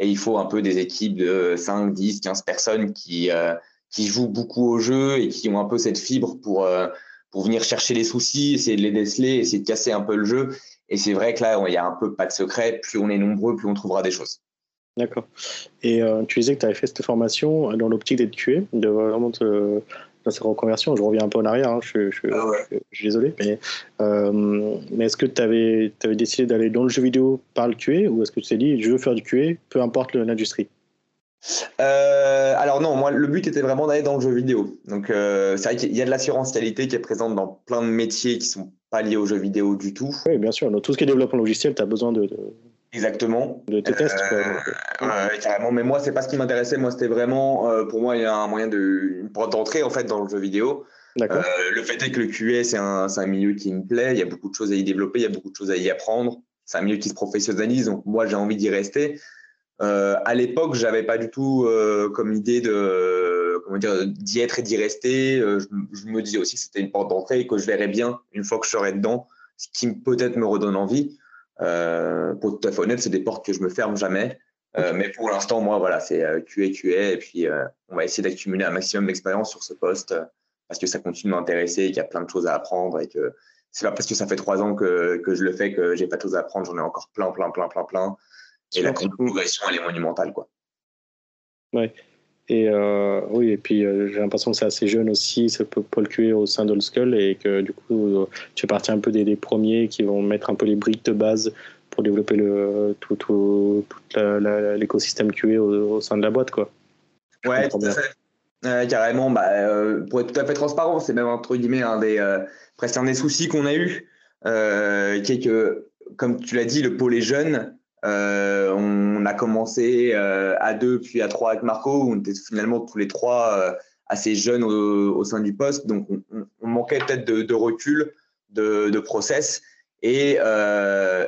Et il faut un peu des équipes de 5, 10, 15 personnes qui, euh, qui jouent beaucoup au jeu et qui ont un peu cette fibre pour, euh, pour venir chercher les soucis, essayer de les déceler, essayer de casser un peu le jeu. Et c'est vrai que là, il y a un peu pas de secret. Plus on est nombreux, plus on trouvera des choses. D'accord. Et euh, tu disais que tu avais fait cette formation dans l'optique d'être QA, de vraiment te, cette reconversion. Je reviens un peu en arrière, hein, je, je, Ah ouais. je, je suis désolé. Mais, euh, mais est-ce que tu avais, avais décidé d'aller dans le jeu vidéo par le QA ou est-ce que tu t'es dit je veux faire du QA, peu importe l'industrie? Euh, alors non, moi le but était vraiment d'aller dans le jeu vidéo. Donc euh, c'est vrai qu'il y a de l'assurance qualité qui est présente dans plein de métiers qui sont pas liés aux jeux vidéo du tout. Oui, bien sûr. Dans tout ce qui est développement logiciel, tu as besoin de, de, Exactement. de tes tests. quoi. Euh, euh, Ouais, carrément. Mais moi, c'est pas ce qui m'intéressait. Moi, c'était vraiment, euh, pour moi, il y a un moyen de, une porte d'entrée en fait dans le jeu vidéo. Euh, le fait est que le QA, c'est un, c'est un milieu qui me plaît. Il y a beaucoup de choses à y développer, il y a beaucoup de choses à y apprendre. C'est un milieu qui se professionnalise, donc moi, j'ai envie d'y rester. À l'époque, j'avais pas du tout comme idée de comment dire d'y être et d'y rester. Je, je me disais aussi que c'était une porte d'entrée et que je verrais bien une fois que je serais dedans, ce qui peut-être me redonne envie. Euh, pour être tout à fait honnête, c'est des portes que je me ferme jamais. Euh, mais pour l'instant, moi, voilà, c'est euh, QA, QA, et puis on va essayer d'accumuler un maximum d'expérience sur ce poste parce que ça continue de m'intéresser et qu'il y a plein de choses à apprendre et que c'est pas parce que ça fait trois ans que, que je le fais que j'ai pas de choses à apprendre. J'en ai encore plein, plein, plein, plein, plein. Et la progression, elle est monumentale, quoi. Et euh, oui, et puis euh, j'ai l'impression que c'est assez jeune aussi, ce p- pôle QA au sein d'Old Skull, et que du coup, euh, tu fais partie un peu des, des premiers qui vont mettre un peu les briques de base pour développer le, tout, tout, la- l'écosystème QA au, au sein de la boîte. Quoi. Ouais, tout à fait. Euh, carrément, bah, pour être tout à fait transparent, c'est même entre guillemets un des, presque un des soucis qu'on a eu, qui est que, comme tu l'as dit, le pôle est jeune. Euh, on a commencé euh, à deux, puis à trois avec Marco. où On était finalement tous les trois euh, assez jeunes au, au sein du poste, donc on, manquait peut-être de, de recul, de, de process. Et,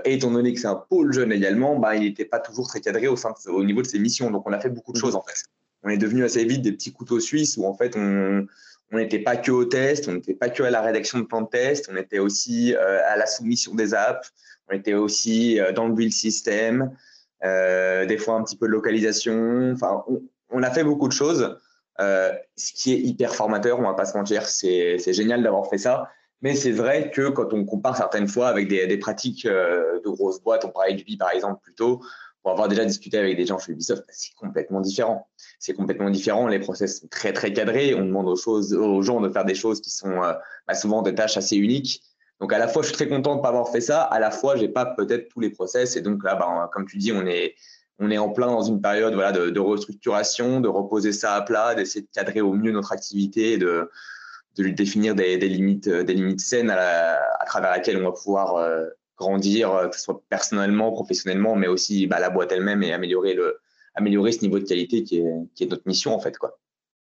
et étant donné que c'est un pôle jeune également, bah, il n'était pas toujours très cadré au, sein de- au niveau de ses missions. Donc on a fait beaucoup de choses en fait on est devenu assez vite des petits couteaux suisses où en fait on n'était pas que au test, on n'était pas que à la rédaction de plans de test, on était aussi à la soumission des apps, on était aussi euh, dans le build system. des fois un petit peu de localisation. Enfin, on, a fait beaucoup de choses, ce qui est hyper formateur, on va pas se mentir. C'est génial d'avoir fait ça. Mais c'est vrai que quand on compare certaines fois avec des, des pratiques de grosses boîtes, on parlait du par exemple plus tôt, pour avoir déjà discuté avec des gens chez Ubisoft, bah, c'est complètement différent. C'est complètement différent. Les process sont très très cadrés. On demande aux, choses, aux gens de faire des choses qui sont euh, bah, souvent des tâches assez uniques. Donc à la fois, je suis très content de ne pas avoir fait ça. À la fois, j'ai pas peut-être tous les process. Et donc là, bah, comme tu dis, on est on est en plein dans une période voilà, de, restructuration, de reposer ça à plat, d'essayer de cadrer au mieux notre activité, de, de lui définir des, limites, des limites saines à, travers laquelle on va pouvoir euh, grandir, euh, que ce soit personnellement, professionnellement, mais aussi bah, la boîte elle-même et améliorer, le, améliorer ce niveau de qualité qui est, qui est notre mission en fait. Quoi.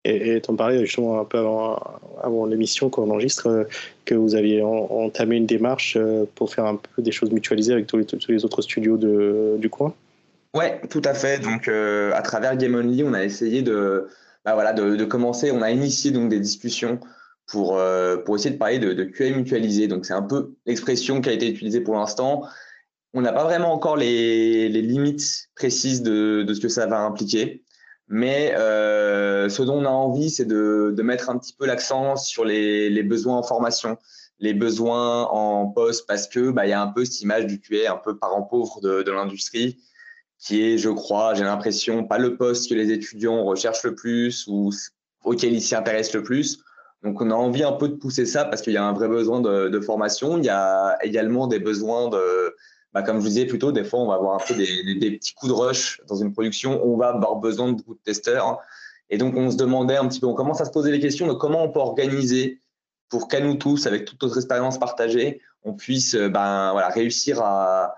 Et tu en parlais justement un peu avant, l'émission qu'on enregistre, euh, que vous aviez entamé une démarche euh, pour faire un peu des choses mutualisées avec tous les, autres studios du coin Ouais, tout à fait. Donc, à travers Game Only, on a essayé de, bah, voilà, de, commencer, on a initié donc des discussions pour, euh, pour essayer de parler de, de QA mutualisé. Donc, c'est un peu l'expression qui a été utilisée pour l'instant. On n'a pas vraiment encore les, les limites précises de, de, ce que ça va impliquer. Mais euh, ce dont on a envie, c'est de, de mettre un petit peu l'accent sur les, les, besoins en formation, les besoins en poste, parce que bah, il y a un peu cette image du QA un peu parent pauvre de, de l'industrie, qui est, je crois, j'ai l'impression, pas le poste que les étudiants recherchent le plus ou auquel ils s'y intéressent le plus. Donc, on a envie un peu de pousser ça parce qu'il y a un vrai besoin de, de, formation. Il y a également des besoins de, bah, comme je vous disais plutôt, des fois, on va avoir un peu des, petits coups de rush dans une production. On va avoir besoin de beaucoup de testeurs. Et donc, on se demandait un petit peu, on commence à se poser les questions de comment on peut organiser pour qu'à nous tous, avec toute notre expérience partagée, on puisse ben, voilà, réussir à,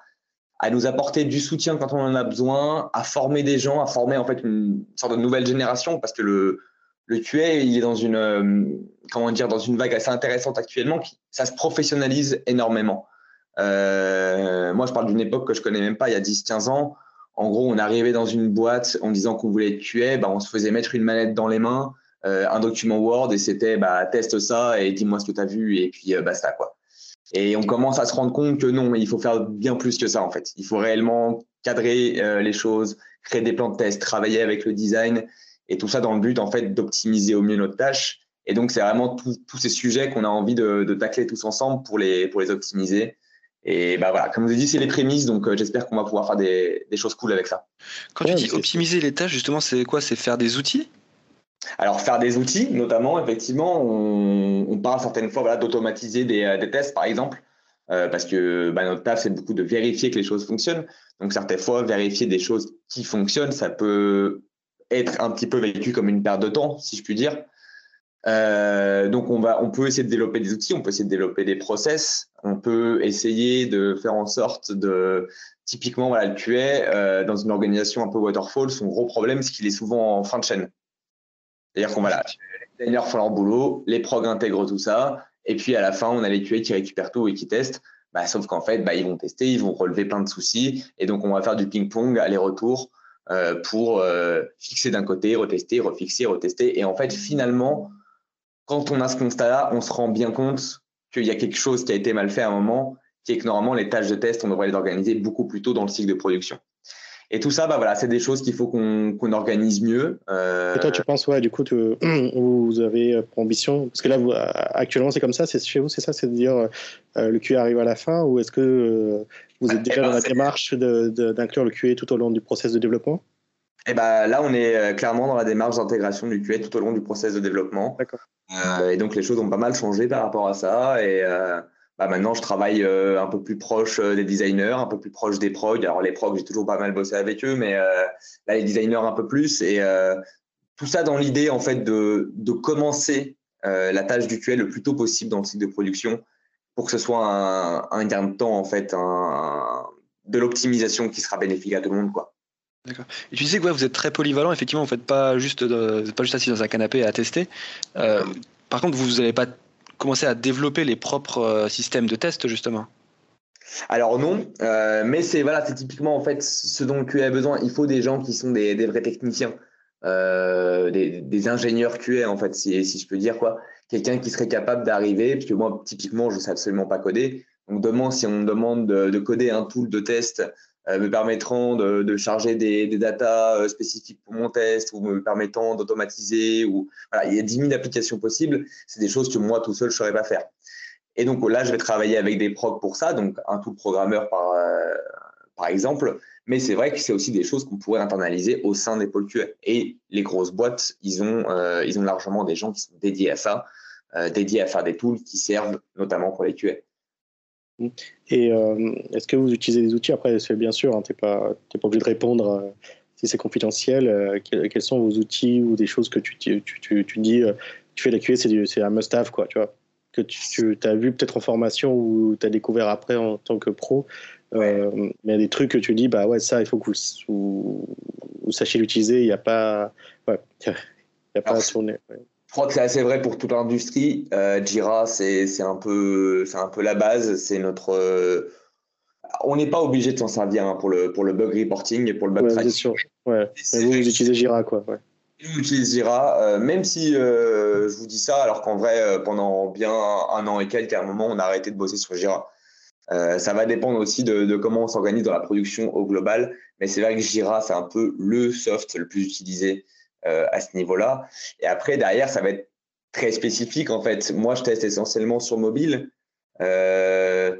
à nous apporter du soutien quand on en a besoin, à former des gens, à former en fait une sorte de nouvelle génération, parce que le, le QA, il est dans une, euh, comment dire, dans une vague assez intéressante actuellement. Qui, ça se professionnalise énormément. Euh, moi, je parle d'une époque que je connais même pas, il y a 10-15 ans. En gros, on arrivait dans une boîte en disant qu'on voulait être QA, bah, on se faisait mettre une manette dans les mains, euh, un document Word, et c'était bah, teste ça et dis-moi ce que tu as vu, et puis basta. quoi. Et on commence à se rendre compte que non, il faut faire bien plus que ça en fait. Il faut réellement cadrer les choses, créer des plans de test, travailler avec le design et tout ça dans le but en fait d'optimiser au mieux notre tâche. Et donc c'est vraiment tous ces sujets qu'on a envie de, de, tacler tous ensemble pour les pour les optimiser. Et bah voilà, comme je vous dis, c'est les prémices, donc euh, j'espère qu'on va pouvoir faire des, des, choses cool avec ça. Quand tu dis optimiser les tâches, justement, c'est quoi? C'est faire des outils? Alors, faire des outils, notamment, effectivement, on, on parle certaines fois voilà, d'automatiser des, euh, des, tests, par exemple, euh, parce que bah, notre taf, c'est beaucoup de vérifier que les choses fonctionnent. Donc, certaines fois, vérifier des choses qui fonctionnent, ça peut être un petit peu vécu comme une perte de temps, si je puis dire. Euh, donc on va, on peut essayer de développer des outils, on peut essayer de développer des process, on peut essayer de faire en sorte de, typiquement voilà le QA euh, dans une organisation un peu waterfall, son gros problème c'est qu'il est souvent en fin de chaîne. C'est-à-dire qu'on voilà, les designers font leur boulot, les prog intègrent tout ça, et puis à la fin on a les QA qui récupèrent tout et qui testent. Bah, sauf qu'en fait, bah, ils vont tester, ils vont relever plein de soucis, et donc on va faire du ping-pong aller-retour euh, pour euh, fixer d'un côté, retester, refixer, retester. Et en fait, finalement, quand on a ce constat-là, on se rend bien compte qu'il y a quelque chose qui a été mal fait à un moment, qui est que normalement, les tâches de test, on devrait les organiser beaucoup plus tôt dans le cycle de production. Et tout ça, bah voilà, c'est des choses qu'il faut qu'on organise mieux. Euh... Et toi, tu penses, ouais, du coup, tu, vous avez pour ambition, parce que là, vous, actuellement, c'est comme ça, c'est chez vous, c'est ça, c'est de dire euh, le QA arrive à la fin, ou est-ce que euh, vous êtes déjà dans la démarche d'inclure le QA tout au long du process de développement? Et eh ben là, on est euh, clairement dans la démarche d'intégration du QA tout au long du process de développement. Euh, et donc, les choses ont pas mal changé par rapport à ça. Et euh, bah, maintenant, je travaille euh, un peu plus proche euh, des designers, un peu plus proche des progs. Alors, les progs, j'ai toujours pas mal bossé avec eux, mais là, les designers un peu plus. Et tout ça dans l'idée, en fait, de, de commencer la tâche du QA le plus tôt possible dans le cycle de production pour que ce soit un, un gain de temps, en fait, un, de l'optimisation qui sera bénéfique à tout le monde, quoi. D'accord. Et tu disais que vous êtes très polyvalent, effectivement, vous faites pas juste, vous pas juste assis dans un canapé à tester. Euh, par contre, vous n'allez pas commencer à développer les propres euh, systèmes de test, justement? Alors non, euh, mais c'est voilà, typiquement en fait ce dont QA a besoin. Il faut des gens qui sont des, vrais techniciens, euh, des, ingénieurs QA en fait, si, je peux dire quoi. Quelqu'un qui serait capable d'arriver, puisque moi typiquement je sais absolument pas coder. Donc demain, si on me demande de, de, coder un tool de test me permettront de, charger des, des datas spécifiques pour mon test ou me permettant d'automatiser. Ou voilà, il y a 10 000 applications possibles. C'est des choses que moi tout seul je ne saurais pas faire. Et donc là, je vais travailler avec des procs pour ça, donc un tout programmeur par, par exemple. Mais c'est vrai que c'est aussi des choses qu'on pourrait internaliser au sein des pôles QA. Et les grosses boîtes, ils ont, euh, ils ont largement des gens qui sont dédiés à ça, euh, dédiés à faire des tools qui servent notamment pour les QA. Et euh, est-ce que vous utilisez des outils? Après, c'est bien sûr, hein, tu n'es pas, pas obligé de répondre si c'est confidentiel. Quels, sont vos outils ou des choses que tu, tu, tu, tu dis Tu fais la QA, c'est un must-have, quoi, tu vois que tu, as vu peut-être en formation ou tu as découvert après en tant que pro euh, mais il y a des trucs que tu dis, bah ouais, ça, il faut que vous, sachiez l'utiliser. Il n'y a pas, ouais, y a pas à tourner. Je crois que c'est assez vrai pour toute l'industrie. Euh, Jira, c'est un peu, c'est un peu la base. C'est notre. Euh, on n'est pas obligé de s'en servir hein, pour le pour le bug reporting et pour le bug ouais, tracking. Sûr. Ouais. Mais vous, vous utilisez Jira, quoi. Ouais. Nous, utilise Jira, même si je vous dis ça, alors qu'en vrai, pendant bien un an et quelques, à un moment, on a arrêté de bosser sur Jira. Euh, ça va dépendre aussi de, comment on s'organise dans la production au global, mais c'est vrai que Jira, c'est un peu le soft le plus utilisé euh, à ce niveau-là. Et après, derrière, ça va être très spécifique. En fait, moi, je teste essentiellement sur mobile. Euh,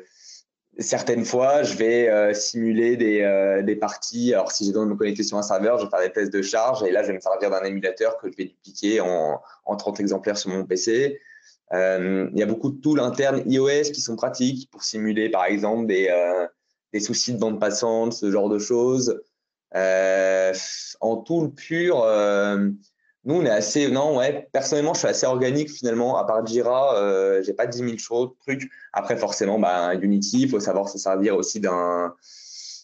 certaines fois, je vais simuler des, parties. Alors, si j'ai besoin de me connecter sur un serveur, je vais faire des tests de charge et là, je vais me servir d'un émulateur que je vais dupliquer en, en 30 exemplaires sur mon PC. Euh, il y a beaucoup de tools internes iOS qui sont pratiques pour simuler, par exemple, des, euh, des soucis de bande passante, ce genre de choses. Euh, en tool pur, nous, on est assez. Non, ouais, personnellement, je suis assez organique finalement. À part Jira, euh, j'ai pas 10 000 choses, trucs. Après, forcément, bah, Unity, il faut savoir se servir aussi d'un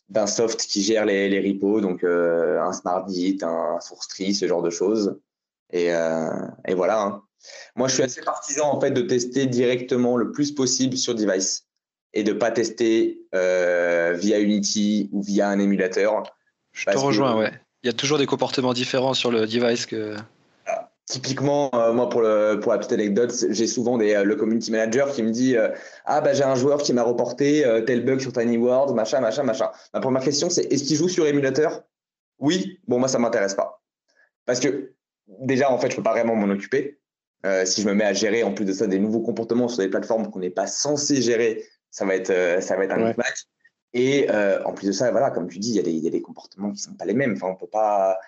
d'un soft qui gère les, les repos, donc un SmartDit, un SourceTree, ce genre de choses. Et, et voilà. Hein. Moi, je suis assez partisan en fait de tester directement le plus possible sur device et de pas tester euh, via Unity ou via un émulateur. Je te rejoins, ouais. Il y a toujours des comportements différents sur le device que. Typiquement, euh, moi pour le pour la petite anecdote, j'ai souvent des, euh, le community manager qui me dit ah bah j'ai un joueur qui m'a reporté tel bug sur TinyWorld, machin machin machin. Ma première question c'est est-ce qu'il joue sur émulateur? Oui. Bon moi ça m'intéresse pas parce que déjà en fait je peux pas vraiment m'en occuper. Euh, si je me mets à gérer en plus de ça des nouveaux comportements sur des plateformes qu'on n'est pas censé gérer, ça va être, euh, ça va être un ouais. match. Et euh, en plus de ça, voilà, comme tu dis, il y, y, a des comportements qui ne sont pas les mêmes. Enfin, on peut pas,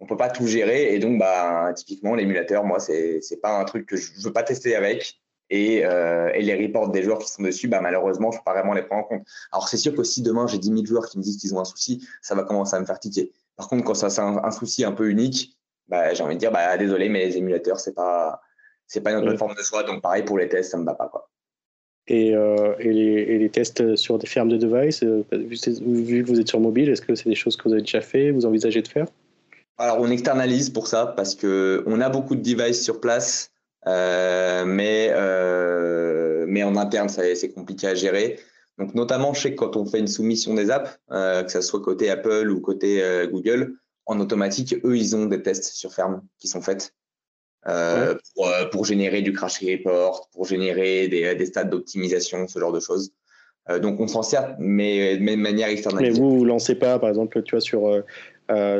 on peut pas tout gérer. Et donc, bah, typiquement, l'émulateur, moi, c'est n'est pas un truc que je veux pas tester avec. Et, et, les reports des joueurs qui sont dessus, bah, malheureusement, je ne peux pas vraiment les prendre en compte. Alors, c'est sûr que si demain, j'ai 10 000 joueurs qui me disent qu'ils ont un souci, ça va commencer à me faire tiquer. Par contre, quand ça, c'est un, un, souci un peu unique, bah, j'ai envie de dire, bah, désolé, mais les émulateurs, c'est pas, c'est pas notre forme de soi. Donc, pareil pour les tests, ça me va pas, quoi. Et, euh, et, les, tests sur des fermes de devices, euh, vu, que vous êtes sur mobile, est-ce que c'est des choses que vous avez déjà fait, vous envisagez de faire? Alors, on externalise pour ça parce qu'on a beaucoup de devices sur place, euh, mais, mais en interne, c'est compliqué à gérer. Donc, notamment, je sais que quand on fait une soumission des apps, que ce soit côté Apple ou côté Google, en automatique, eux, ils ont des tests sur ferme qui sont faits. Euh, pour, euh, pour, générer du crash report, pour générer des, des stades d'optimisation, ce genre de choses. Euh, donc on s'en sert, mais, de manière externalisée. Mais vous, vous lancez pas, par exemple, tu vois, sur,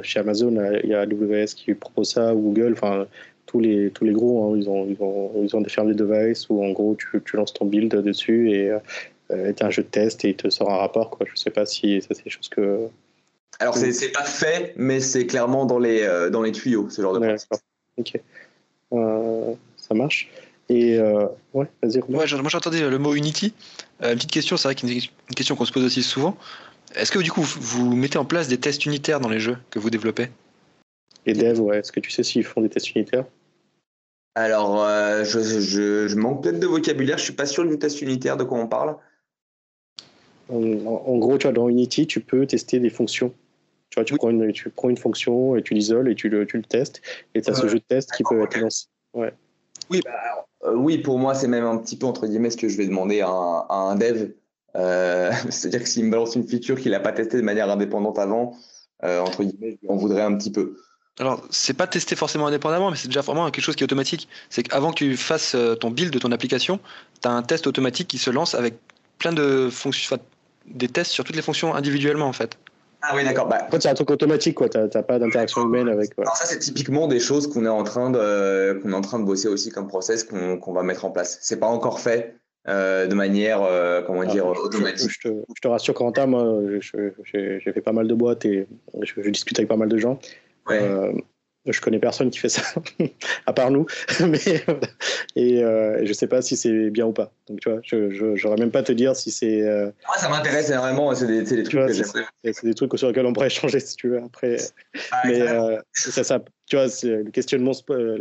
chez Amazon, il y a AWS qui propose ça, ou Google, enfin, tous les, tous les gros, hein, ils, ont, ils, ont, ils ont des fermes de devices où en gros tu, tu lances ton build dessus et euh, as un jeu de test et il te sort un rapport. Quoi. Je sais pas si ça c'est des choses que. Alors c'est pas fait, mais c'est clairement dans les, dans les tuyaux, ce genre de ouais, Ok. Euh, ça marche. Et euh, ouais, vas-y. moi j'entendais le mot Unity. Euh, une petite question, c'est vrai qu'une une question qu'on se pose aussi souvent. Est-ce que du coup vous mettez en place des tests unitaires dans les jeux que vous développez? Les devs, ouais. Est-ce que tu sais s'ils font des tests unitaires? Alors, je, je, manque peut-être de vocabulaire. Je suis pas sûr du test unitaire de quoi on parle. En, gros, tu vois, dans Unity, tu peux tester des fonctions. Tu vois, tu, prends, une, tu prends une fonction et tu l'isoles et tu le, tu le testes. Et tu as ce jeu de test qui peut être lancé. Ouais. Oui, bah, euh, oui, pour moi, c'est même un petit peu entre guillemets ce que je vais demander à un, à un dev. Euh, C'est-à-dire que s'il me balance une feature qu'il n'a pas testée de manière indépendante avant, euh, entre guillemets, on voudrait un petit peu. Alors, c'est pas testé forcément indépendamment, mais c'est déjà vraiment quelque chose qui est automatique. C'est qu'avant que tu fasses ton build de ton application, tu as un test automatique qui se lance avec plein de fonctions, des tests sur toutes les fonctions individuellement en fait. Ah oui, d'accord. Bah, en fait, c'est un truc automatique, quoi. Tu n'as pas d'interaction humaine avec. Alors ça, c'est typiquement des choses qu'on est en train de qu'on est en train de bosser aussi comme process qu'on va mettre en place. C'est pas encore fait. Euh, de manière, euh, comment ah, dire, automatique. Je, te, je, te, rassure, Corentin, moi, j'ai fait pas mal de boîtes et je, discute avec pas mal de gens. Ouais. Euh, je connais personne qui fait ça, à part nous. Mais, et, euh, je sais pas si c'est bien ou pas. Donc, tu vois, je n'aurais même pas te dire si c'est. Euh... Moi, ça m'intéresse énormément. C'est des, des, trucs vois, que j'aimerais. C'est des trucs sur lesquels on pourrait échanger si tu veux après. Ah, mais euh, ça, ça, tu vois, c'est le questionnement. Euh,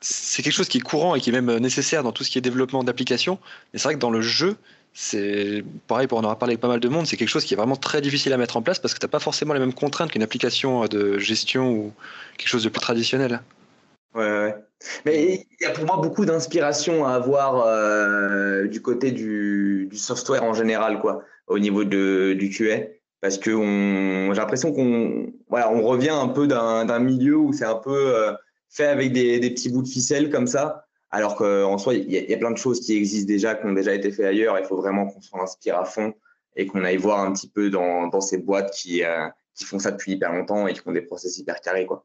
c'est quelque chose qui est courant et qui est même nécessaire dans tout ce qui est développement d'applications. Mais c'est vrai que dans le jeu, c'est pareil pour en avoir parlé avec pas mal de monde, c'est quelque chose qui est vraiment très difficile à mettre en place parce que tu n'as pas forcément les mêmes contraintes qu'une application de gestion ou quelque chose de plus traditionnel. Ouais, ouais. Mais il y a pour moi beaucoup d'inspiration à avoir euh, du côté du, software en général, quoi, au niveau du QA. Parce que j'ai l'impression qu'on on revient un peu d'un milieu où c'est un peu euh, fait avec des petits bouts de ficelle comme ça. Alors qu'en soi, il y, a plein de choses qui existent déjà, qui ont déjà été faites ailleurs. Il faut vraiment qu'on s'en inspire à fond et qu'on aille voir un petit peu dans, ces boîtes qui, euh, qui font ça depuis hyper longtemps et qui font des process hyper carrés. Quoi.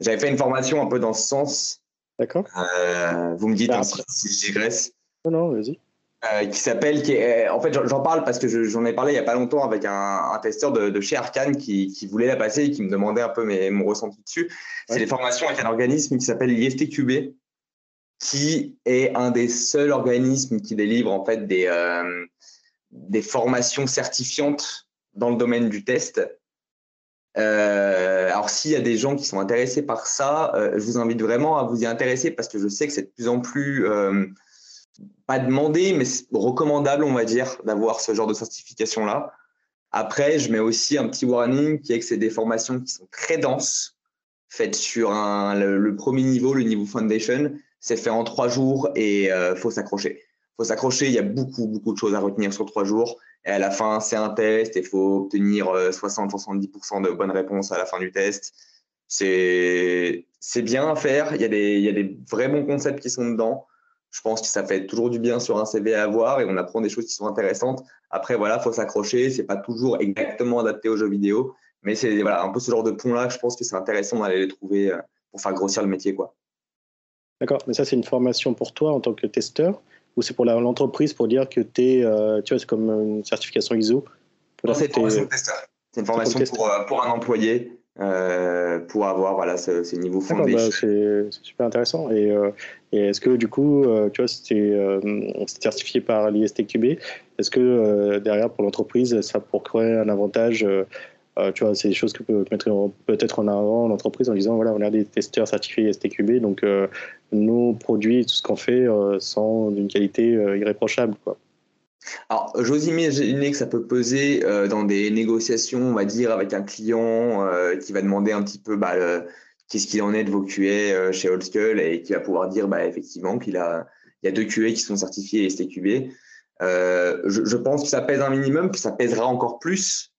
J'avais fait une formation un peu dans ce sens. D'accord. Euh, vous me dites bah, si, je digresse. Non, non, vas-y. Euh, qui s'appelle, qui en fait, j'en parle parce que j'en ai parlé il n'y a pas longtemps avec un, testeur de, chez Arkane qui, voulait la passer et qui me demandait un peu mes, mon ressenti dessus. C'est les formations avec un organisme qui s'appelle l'ISTQB, qui est un des seuls organismes qui délivre en fait des, euh, formations certifiantes dans le domaine du test. Euh, alors s'il y a des gens qui sont intéressés par ça, euh, je vous invite vraiment à vous y intéresser parce que je sais que c'est de plus en plus pas demandé, mais recommandable, on va dire, d'avoir ce genre de certification là. Après, je mets aussi un petit warning qui est que c'est des formations qui sont très denses, faites sur un, le premier niveau, le niveau foundation, c'est fait en trois jours et euh, faut s'accrocher. Faut s'accrocher. Il y a beaucoup, beaucoup de choses à retenir sur trois jours. Et à la fin, c'est un test et il faut obtenir 60-70% euh, de bonnes réponses à la fin du test. C'est, bien à faire. Il y, a des, il y a des vrais bons concepts qui sont dedans. Je pense que ça fait toujours du bien sur un CV à avoir et on apprend des choses qui sont intéressantes. Après, voilà, faut s'accrocher. C'est pas toujours exactement adapté aux jeux vidéo, mais c'est voilà, un peu ce genre de pont-là. Je pense que c'est intéressant d'aller les trouver euh, pour faire grossir le métier, quoi. D'accord, mais ça c'est une formation pour toi en tant que testeur ou c'est pour l'entreprise pour dire que tu es, euh, tu vois, c'est comme une certification ISO C'est une formation de testeur. C'est une formation pour, euh, pour, un employé euh, pour avoir voilà, ce, ce niveau bah, c'est super intéressant. Et, et est-ce que du coup, tu vois, c'était certifié par l'ISTQB, est-ce que derrière pour l'entreprise, ça pourrait un avantage euh, tu vois, c'est des choses que peut mettre peut-être en avant l'entreprise en disant voilà, on a des testeurs certifiés STQB, donc euh, nos produits, tout ce qu'on fait, euh, sont d'une qualité irréprochable. Quoi. Alors, j'ose imaginer que ça peut peser dans des négociations, on va dire, avec un client qui va demander un petit peu bah, qu'est-ce qu'il en est de vos QA chez Oldschool et qui va pouvoir dire bah, effectivement qu'il a, il y a deux QA qui sont certifiés STQB. Je, pense que ça pèse un minimum, que ça pèsera encore plus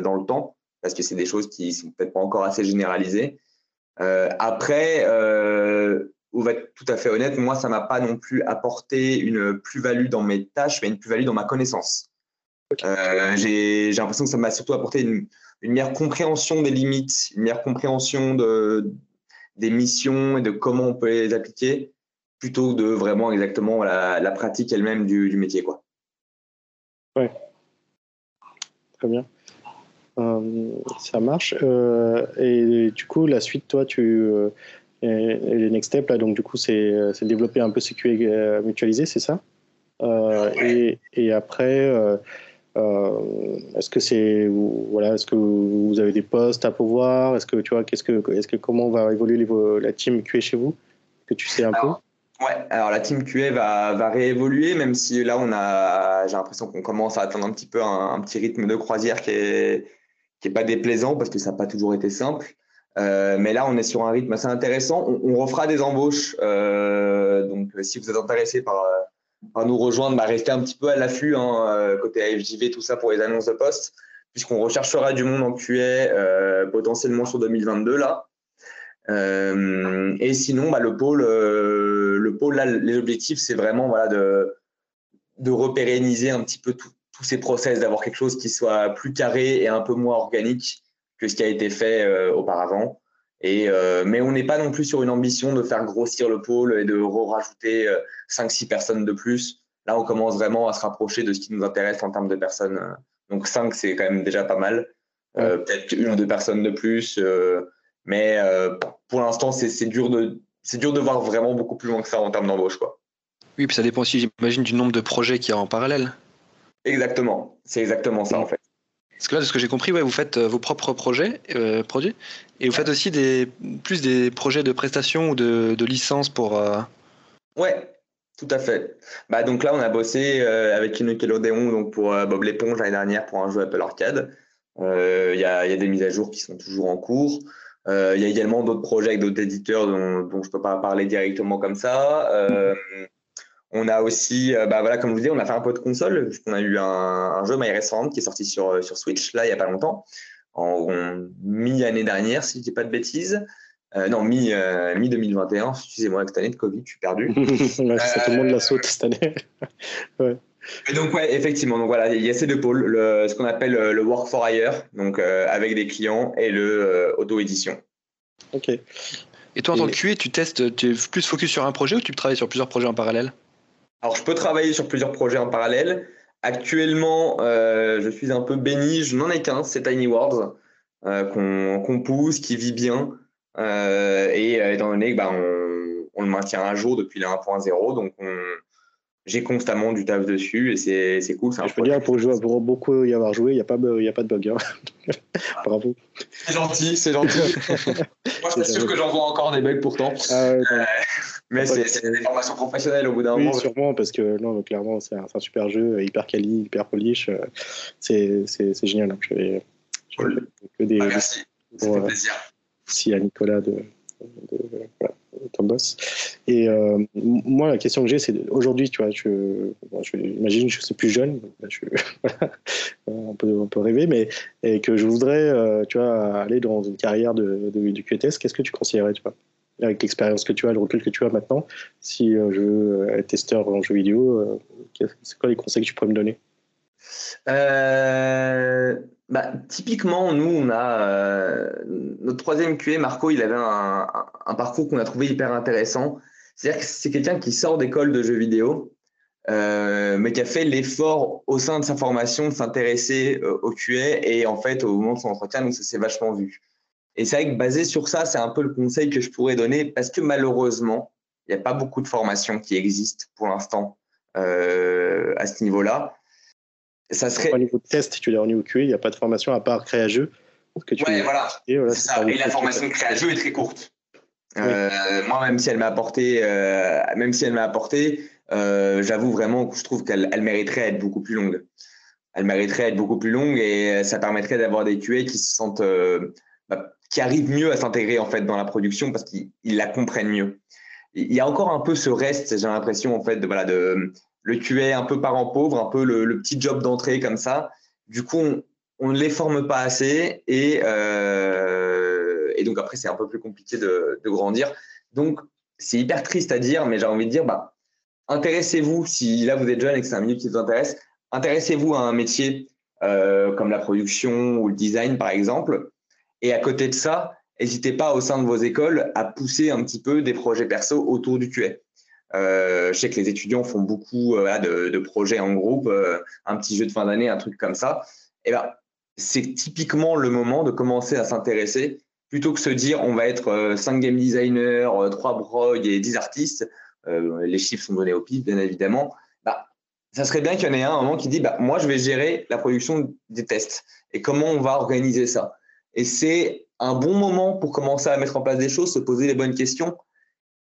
dans le temps, parce que c'est des choses qui sont peut-être pas encore assez généralisées. Euh, après, on va être tout à fait honnête, moi, ça m'a pas non plus apporté une plus-value dans mes tâches, mais une plus-value dans ma connaissance. J'ai l'impression que ça m'a surtout apporté une, une, meilleure compréhension des limites, une meilleure compréhension de, des missions et de comment on peut les appliquer plutôt de vraiment exactement la, pratique elle-même du, métier. Quoi. Ouais. Très bien. Euh, ça marche. Euh, et du coup, la suite, toi, tu. Euh, les next steps, là, donc du coup, c'est développer un peu CQA mutualisé, c'est ça? Et, et, après, est-ce que c'est voilà, est-ce que vous avez des postes à pouvoir Est-ce que tu vois, qu'est-ce que, est-ce que comment va évoluer la team QA chez vous? Que tu sais un peu? Ouais, alors la team QA va, va réévoluer, même si là, on a, j'ai l'impression qu'on commence à atteindre un petit peu un, petit rythme de croisière qui est, qui est pas déplaisant parce que ça n'a pas toujours été simple. Euh, mais là, on est sur un rythme assez intéressant. On, refera des embauches. Euh, donc, si vous êtes intéressé par, par nous rejoindre, bah, restez un petit peu à l'affût hein, côté AFJV, tout ça pour les annonces de poste, puisqu'on recherchera du monde en QA euh, potentiellement sur 2022 là. Euh, et sinon, bah, le pôle, euh, le pôle les objectifs, c'est vraiment voilà, de, de repérenniser un petit peu tous ces process, d'avoir quelque chose qui soit plus carré et un peu moins organique que ce qui a été fait euh, auparavant. Et, euh, mais on n'est pas non plus sur une ambition de faire grossir le pôle et de rajouter 5-6 personnes de plus. Là, on commence vraiment à se rapprocher de ce qui nous intéresse en termes de personnes. Donc 5, c'est quand même déjà pas mal. Peut-être une ou deux personnes de plus. mais pour l'instant, c'est dur, de, dur de voir vraiment beaucoup plus loin que ça en termes d'embauche. quoi. Oui, puis ça dépend aussi, j'imagine, du nombre de projets qu'il y a en parallèle. Exactement, c'est exactement ça en fait. Parce que là, de ce que j'ai compris, ouais, vous faites euh, vos propres projets, euh, produits, et vous faites aussi des, plus des projets de prestations ou de, de licences pour. Euh... Ouais, tout à fait. Bah, donc là, on a bossé euh, avec une Nickelodeon donc pour Bob l'éponge l'année dernière pour un jeu Apple Arcade. Il y a, y, a, des mises à jour qui sont toujours en cours. Il y a également d'autres projets avec d'autres éditeurs dont, dont je ne peux pas parler directement comme ça. On a aussi, euh, bah voilà, comme je vous disais, on a fait un peu de console, puisqu'on a eu un, un jeu My Restaurant qui est sorti sur, euh, sur Switch, là, il n'y a pas longtemps, en, mi-année dernière, si je ne dis pas de bêtises. Euh, non, mi-2021, excusez-moi, avec cette année de Covid, je suis perdu. c'est tout le monde la saute cette année. ouais. Et donc, ouais, effectivement, donc voilà, il y a ces deux pôles, le, ce qu'on appelle le work for hire, donc avec des clients, et le auto-édition. Ok. Et toi, en tant que QA, tu testes, tu es plus focus sur un projet ou tu travailles sur plusieurs projets en parallèle? Alors, je peux travailler sur plusieurs projets en parallèle. Actuellement, euh, je suis un peu béni. Je n'en ai qu'un, c'est Tiny Worlds, euh, qu'on pousse, qui vit bien. Euh, et étant donné que bah, on, on, le maintient à jour depuis la 1.0, donc j'ai constamment du taf dessus et c'est cool. Je peux dire, pour, jouer, pour beaucoup y avoir joué, il n'y a, pas, a pas de bug. Hein. Bravo. C'est gentil, c'est gentil. Moi, je suis sûr que j'en vois encore des bugs pourtant. Ah mais c'est des formations professionnelles au bout d'un oui, moment. sûrement, parce que non, clairement, c'est un, un, super jeu, hyper quali, hyper polish. Euh, c'est génial. Je vais, je vais que des, ah, merci, ça fait plaisir. Merci à Nicolas de, de, voilà, Tom Boss. Et euh, moi, la question que j'ai, c'est aujourd'hui, tu vois, je, bon, je, imagine je suis plus jeune, on, peut, on peut rêver, mais et que je voudrais, euh, tu vois, aller dans une carrière de, de, de QTS, qu'est-ce que tu conseillerais, tu vois avec l'expérience que tu as, le recul que tu as maintenant, si euh, je veux être testeur en jeu vidéo, c'est quoi les conseils que tu pourrais me donner? Euh, bah, Typiquement, nous, on a notre troisième QA, Marco, il avait un, parcours qu'on a trouvé hyper intéressant. C'est-à-dire que c'est quelqu'un qui sort d'école de jeux vidéo, mais qui a fait l'effort au sein de sa formation de s'intéresser au QA et en fait, au moment de son entretien, donc ça s'est vachement vu. Et c'est vrai que basé sur ça, c'est un peu le conseil que je pourrais donner parce que malheureusement, il n'y a pas beaucoup de formations qui existent pour l'instant euh, à ce niveau-là. Ça serait. Au niveau de test, tu au niveau QA, il n'y a pas de formation à part créer jeu. Que tu ouais, voilà. Et, voilà, ça. et la formation de créer jeu est très courte. Euh, moi, même si elle m'a apporté, euh, même si elle m'a apporté, euh, j'avoue vraiment que je trouve qu'elle elle mériterait à être beaucoup plus longue. Elle mériterait à être beaucoup plus longue et ça permettrait d'avoir des QA qui se sentent bah, qui arrivent mieux à s'intégrer en fait dans la production parce qu'ils la comprennent mieux. Il y a encore un peu ce reste, j'ai l'impression en fait de voilà de le QA un peu parent pauvre, un peu le, petit job d'entrée comme ça. Du coup, on, ne les forme pas assez et, euh, et donc après c'est un peu plus compliqué de, de grandir. Donc c'est hyper triste à dire, mais j'ai envie de dire bah intéressez-vous si là vous êtes jeune et que c'est un milieu qui vous intéresse, intéressez-vous à un métier euh, comme la production ou le design par exemple et à côté de ça, n'hésitez pas au sein de vos écoles à pousser un petit peu des projets perso autour du QA. Euh, je sais que les étudiants font beaucoup euh, de, projets en groupe, euh, un petit jeu de fin d'année, un truc comme ça. Et eh ben, c'est typiquement le moment de commencer à s'intéresser plutôt que se dire on va être 5 game designers, 3 brogues et 10 artistes. les chiffres sont donnés au pif, bien évidemment. Bah, ça serait bien qu'il y en ait un, un moment qui dit bah, moi, je vais gérer la production des tests et comment on va organiser ça? Et c'est un bon moment pour commencer à mettre en place des choses, se poser les bonnes questions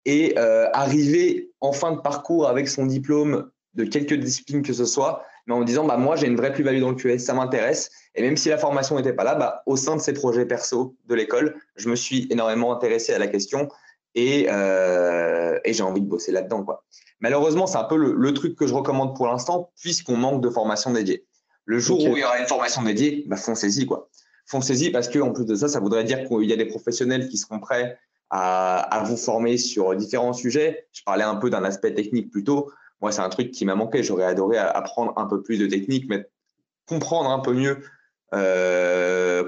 et euh, arriver en fin de parcours avec son diplôme de quelques disciplines que ce soit, mais en disant bah, moi j'ai une vraie plus-value dans le QS, ça m'intéresse. Et même si la formation n'était pas là, bah, au sein de ces projets perso de l'école, je me suis énormément intéressé à la question et, euh, et j'ai envie de bosser là-dedans. Quoi. Malheureusement, c'est un peu le, le, truc que je recommande pour l'instant, puisqu'on manque de formation dédiée. Le jour où il y aura une formation dédiée, bah, foncez-y. Quoi foncez-y parce qu'en plus de ça, ça voudrait dire qu'il y a des professionnels qui seront prêts à, vous former sur différents sujets. Je parlais un peu d'un aspect technique plus tôt. Moi, c'est un truc qui m'a manqué. J'aurais adoré apprendre un peu plus de technique, mais comprendre un peu mieux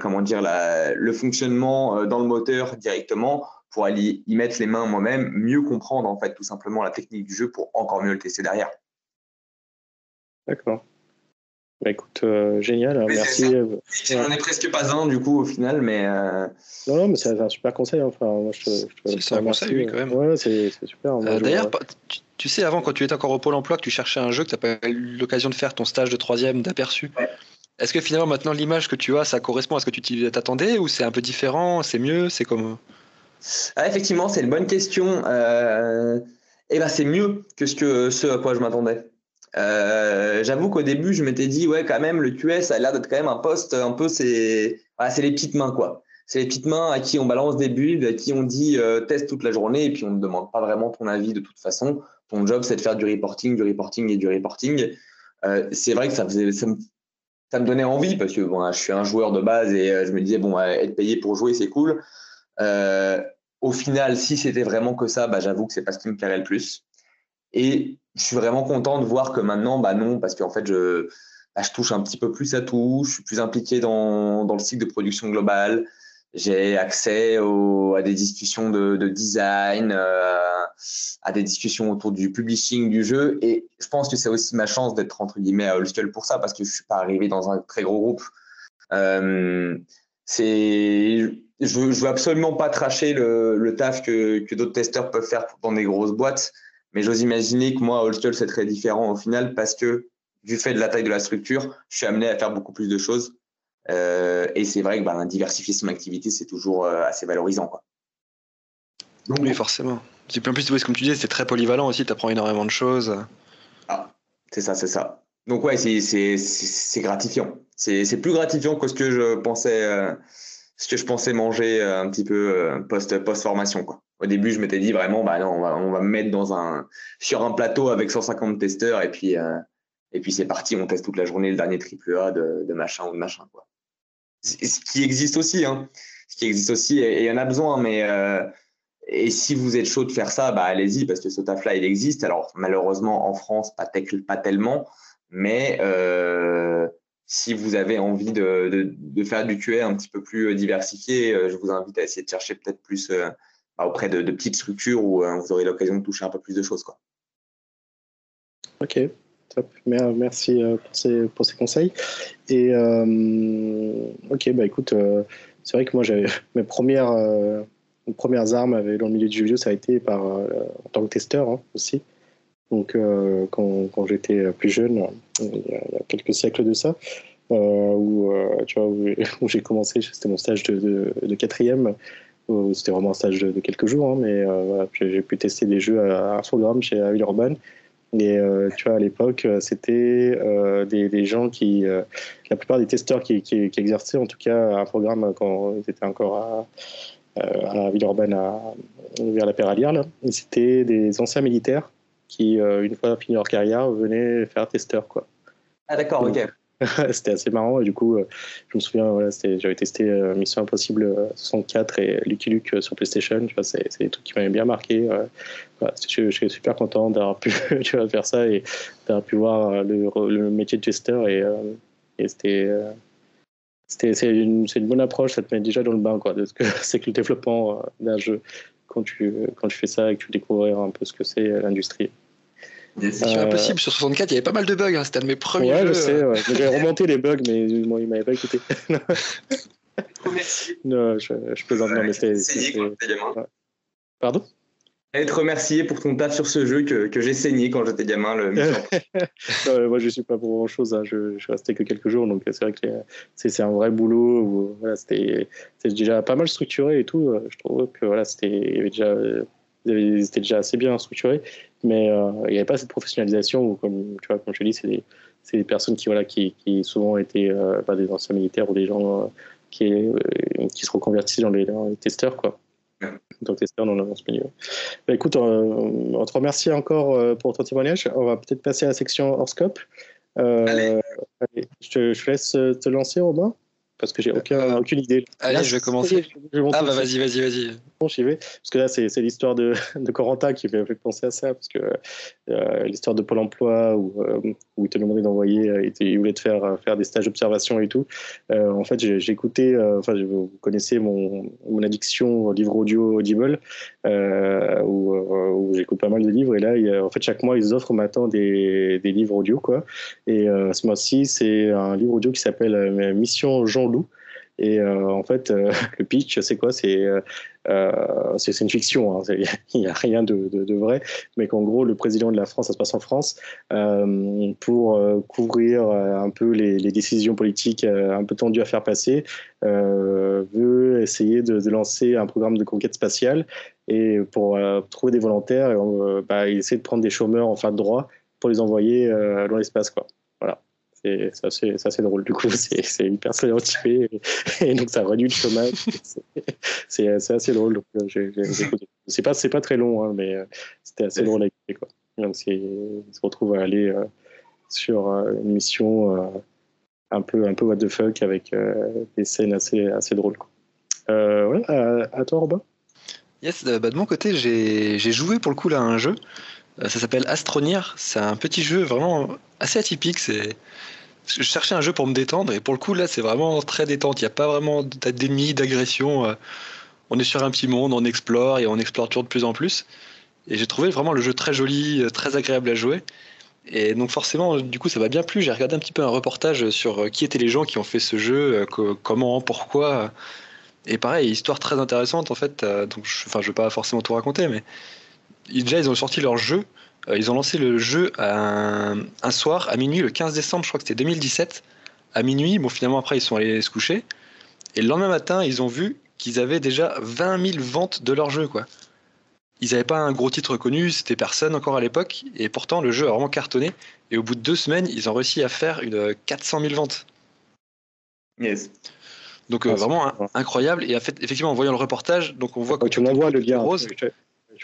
comment dire le fonctionnement dans le moteur directement pour aller y mettre les mains moi-même, mieux comprendre en fait tout simplement la technique du jeu pour encore mieux le tester derrière. D'accord. Bah, écoute, euh, génial, merci. Euh, J'en ai presque pas un du coup au final, mais. Euh, non, non, mais c'est un super conseil. Enfin, moi, je, je c'est un conseil, oui, quand même. Ouais, c'est super. D'ailleurs, tu, sais, avant, quand tu étais encore au Pôle emploi, que tu cherchais un jeu, que tu n'as pas eu l'occasion de faire ton stage de troisième d'aperçu, est-ce que finalement, maintenant, l'image que tu as, ça correspond à ce que tu t'attendais ou c'est un peu différent C'est mieux C'est comme. Ah, effectivement, c'est une bonne question. Euh, eh ben, c'est mieux que ce, que ce à quoi je m'attendais. Euh, j'avoue qu'au début, je m'étais dit, ouais, quand même, le QS a l'air d'être quand même un poste un peu, c'est c'est les petites mains, quoi. C'est les petites mains à qui on balance des builds, à qui on dit euh, teste toute la journée, et puis on ne demande pas vraiment ton avis de toute façon. Ton job, c'est de faire du reporting, du reporting et du reporting. c'est vrai que ça, faisait, ça, me, ça me donnait envie, parce que bon, je suis un joueur de base et je me disais, bon, être payé pour jouer, c'est cool. Euh, au final, si c'était vraiment que ça, bah, j'avoue que c'est pas ce qui me plairait le plus. Et je suis vraiment content de voir que maintenant, bah non, parce qu'en fait, je, bah, je touche un petit peu plus à tout, je suis plus impliqué dans, le cycle de production globale, j'ai accès à des discussions de, de design, euh, à des discussions autour du publishing du jeu, et je pense que c'est aussi ma chance d'être entre guillemets à Holskull pour ça, parce que je suis pas arrivé dans un très gros groupe. Euh, c'est je veux, veux absolument pas tracher le, taf que, d'autres testeurs peuvent faire dans des grosses boîtes, mais j'ose imaginer que moi, Holskull, c'est très différent au final parce que du fait de la taille de la structure, je suis amené à faire beaucoup plus de choses. Euh, et c'est vrai que bah, diversifier son activité, c'est toujours euh, assez valorisant. Quoi. oui, forcément. Et en plus, comme tu disais, c'est très polyvalent aussi, tu apprends énormément de choses. Ah, c'est ça, c'est ça. Donc ouais, c'est gratifiant. C'est plus gratifiant que ce que je pensais. Euh, ce que je pensais manger euh, un petit peu euh, post post formation quoi. Au début, je m'étais dit vraiment bah non, on va, on va me mettre dans un sur un plateau avec 150 testeurs et puis euh, et puis c'est parti, on teste toute la journée le dernier triple A de, de machin ou de machin quoi. Ce qui existe aussi hein. Ce qui existe aussi et il y en a besoin mais et si vous êtes chaud de faire ça, bah allez-y parce que ce taf-là, il existe. Alors malheureusement en France, pas, tellement, mais si vous avez envie de, faire du QA un petit peu plus euh, diversifié, euh, je vous invite à essayer de chercher peut-être plus euh, bah, auprès de, petites structures où vous aurez l'occasion de toucher un peu plus de choses. Quoi. Ok, top. Merci pour ces, conseils. Et ok, bah écoute, c'est vrai que moi mes premières, premières armes dans le milieu du jeu vidéo, ça a été par, en tant que testeur hein, aussi. Donc, euh, quand, j'étais plus jeune, il y, a, quelques siècles de ça, euh, où, euh, tu où, j'ai commencé, c'était mon stage de, quatrième, c'était vraiment un stage de, quelques jours, hein, mais j'ai pu tester des jeux à, Infogrames chez Urban. Et tu vois, à l'époque, c'était des, gens qui, la plupart des testeurs qui, qui, exerçaient, en tout cas, un programme quand ils étaient encore à, à Villeurbanne, à, vers la Péralière, c'était des anciens militaires qui, euh, une fois fini leur carrière, venaient faire testeur. Quoi. Ah d'accord, ok. c'était assez marrant et du coup euh, je me souviens voilà, j'avais testé euh, Mission Impossible 64 et Lucky Luke sur PlayStation tu vois, c'est, des trucs qui m'avaient bien marqué je, suis super content d'avoir pu tu vois, faire ça et d'avoir pu voir le, le métier de testeur et, et c'était c'était c'est une, une bonne approche ça te met déjà dans le bain quoi de ce que c'est que le développement d'un jeu quand tu quand tu fais ça et que tu découvres un peu ce que c'est l'industrie c'est impossible. Sur 64, il y avait pas mal de bugs. Hein. C'était un de mes premiers ouais, jeux. Je sais, ouais. J'ai remonté les bugs, mais bon, il m'avait pas écouté. non, je, je plaisante. Non, mais c'était. Pardon? Être remercié pour ton taf sur ce jeu que, que j'ai saigné quand j'étais gamin. Le non, moi, je suis pas pour grand chose. Hein. Je, je suis resté que quelques jours, donc c'est vrai que c'est un vrai boulot. Où, voilà, c'était déjà pas mal structuré et tout. Je trouve que voilà, c'était déjà ils étaient déjà assez bien structurés, mais euh, il n'y avait pas cette professionnalisation où, comme tu vois, comme je te dis, c'est des, des, personnes qui, voilà, qui, qui souvent étaient euh, des anciens militaires ou des gens euh, qui, qui se reconvertissent dans les, dans les testeurs, quoi. Donc, testeurs dans, dans ce milieu. Bah, écoute, on te remercie encore pour ton témoignage. On va peut-être passer à la section Horoscope. Allez. Allez, je, te, je laisse te lancer, Robin parce que j'ai aucun, aucune idée. Allez, je vais commencer. ah bah vas-y, vas-y, vas-y. j'y vais. Parce que là, c'est l'histoire de, de Corentin qui m'a fait penser à ça. Parce que euh, l'histoire de Pôle emploi, où, euh, où il te demandait d'envoyer, euh, il voulait te faire faire des stages d'observation et tout. en fait, j'ai écouté, enfin, vous connaissez mon, mon, addiction au livre audio Audible, où, où j'écoute pas mal de livres. Et là, en fait, chaque mois, ils offrent maintenant des, des livres audio. Quoi. Et ce mois-ci, c'est un livre audio qui s'appelle Mission Et euh, en fait, euh, le pitch, c'est quoi? C'est euh, une fiction, hein. il n'y a rien de, vrai, mais qu'en gros, le président de la France, ça se passe en France, pour couvrir un peu les, décisions politiques un peu tendues à faire passer, veut essayer de, lancer un programme de conquête spatiale et pour trouver des volontaires, bah, il essaie de prendre des chômeurs en fin de droit pour les envoyer dans l'espace. Quoi. C'est assez, assez, drôle du coup, c'est hyper stéréotypé et, et, donc ça réduit le chômage. c'est assez drôle. Euh, c'est pas, pas très long, hein, mais euh, c'était assez drôle à écouter. Quoi. Donc il se retrouve à aller euh, sur une mission un peu, un peu what the fuck avec des scènes assez, assez drôles. Quoi. voilà, à, toi Robin? Yes, bah de mon côté, j'ai joué pour le coup là à un jeu. Ça s'appelle Astronir. C'est un petit jeu vraiment assez atypique. C'est je cherchais un jeu pour me détendre et pour le coup là c'est vraiment très détente. Il n'y a pas vraiment d'ennemis, d'agression. Euh. On est sur un petit monde, on explore et on explore toujours de plus en plus. Et j'ai trouvé vraiment le jeu très joli, euh, très agréable à jouer. Et donc forcément, du coup, ça m'a bien plu. J'ai regardé un petit peu un reportage sur euh, qui étaient les gens qui ont fait ce jeu, comment, pourquoi. Et pareil, histoire très intéressante en fait. Donc, je, enfin, je vais pas forcément tout raconter, mais déjà ils ont sorti leur jeu euh, ils ont lancé le jeu un, soir à minuit, le 15 décembre, je crois que c'était 2017. À minuit, bon, finalement, après, ils sont allés se coucher. Et le lendemain matin, ils ont vu qu'ils avaient déjà 20 000 ventes de leur jeu, quoi. Ils n'avaient pas un gros titre connu, c'était personne encore à l'époque, et pourtant le jeu a vraiment cartonné. Et au bout de deux semaines, ils ont réussi à faire une 400 000 ventes. Yes. Donc euh, vraiment incroyable. Et effectivement, en voyant le reportage, donc on voit que tu m'envoies le lien. Rose.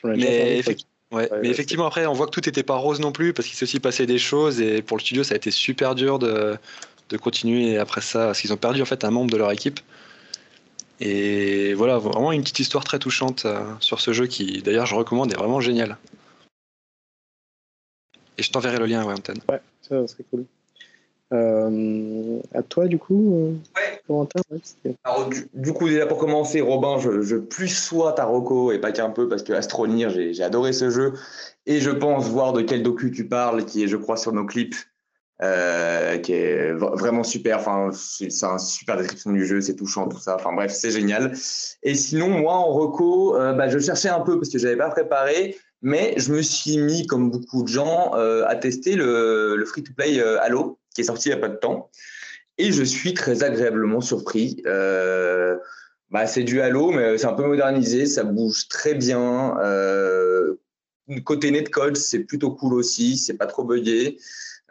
Mais effectivement, Ouais, mais effectivement, après, on voit que tout n'était pas rose non plus, parce qu'il s'est aussi passé des choses, et pour le studio, ça a été super dur de, de continuer après ça, parce qu'ils ont perdu en fait un membre de leur équipe. Et voilà, vraiment une petite histoire très touchante euh, sur ce jeu qui, d'ailleurs, je recommande, est vraiment génial. Et je t'enverrai le lien, ouais, Antenne. Ouais, ça serait cool. Euh, à toi, du coup, euh, ouais. Alors, du, coup, déjà pour commencer, Robin, je, je plus sois ta et pas qu'un peu parce que Astronir, j'ai adoré ce jeu. Et je pense voir de quel docu tu parles, qui est, je crois, sur nos clips, euh, qui est vraiment super. Enfin, c'est une super description du jeu, c'est touchant, tout ça. Enfin, bref, c'est génial. Et sinon, moi, en reco, bah, je cherchais un peu parce que j'avais pas préparé. Mais je me suis mis, comme beaucoup de gens, à tester le, le free-to-play Halo qui est sorti il n'y a pas de temps. Et je suis très agréablement surpris. Euh, bah, c'est du Halo, mais c'est un peu modernisé, ça bouge très bien. Euh, côté netcode, c'est plutôt cool aussi, c'est pas trop buggé.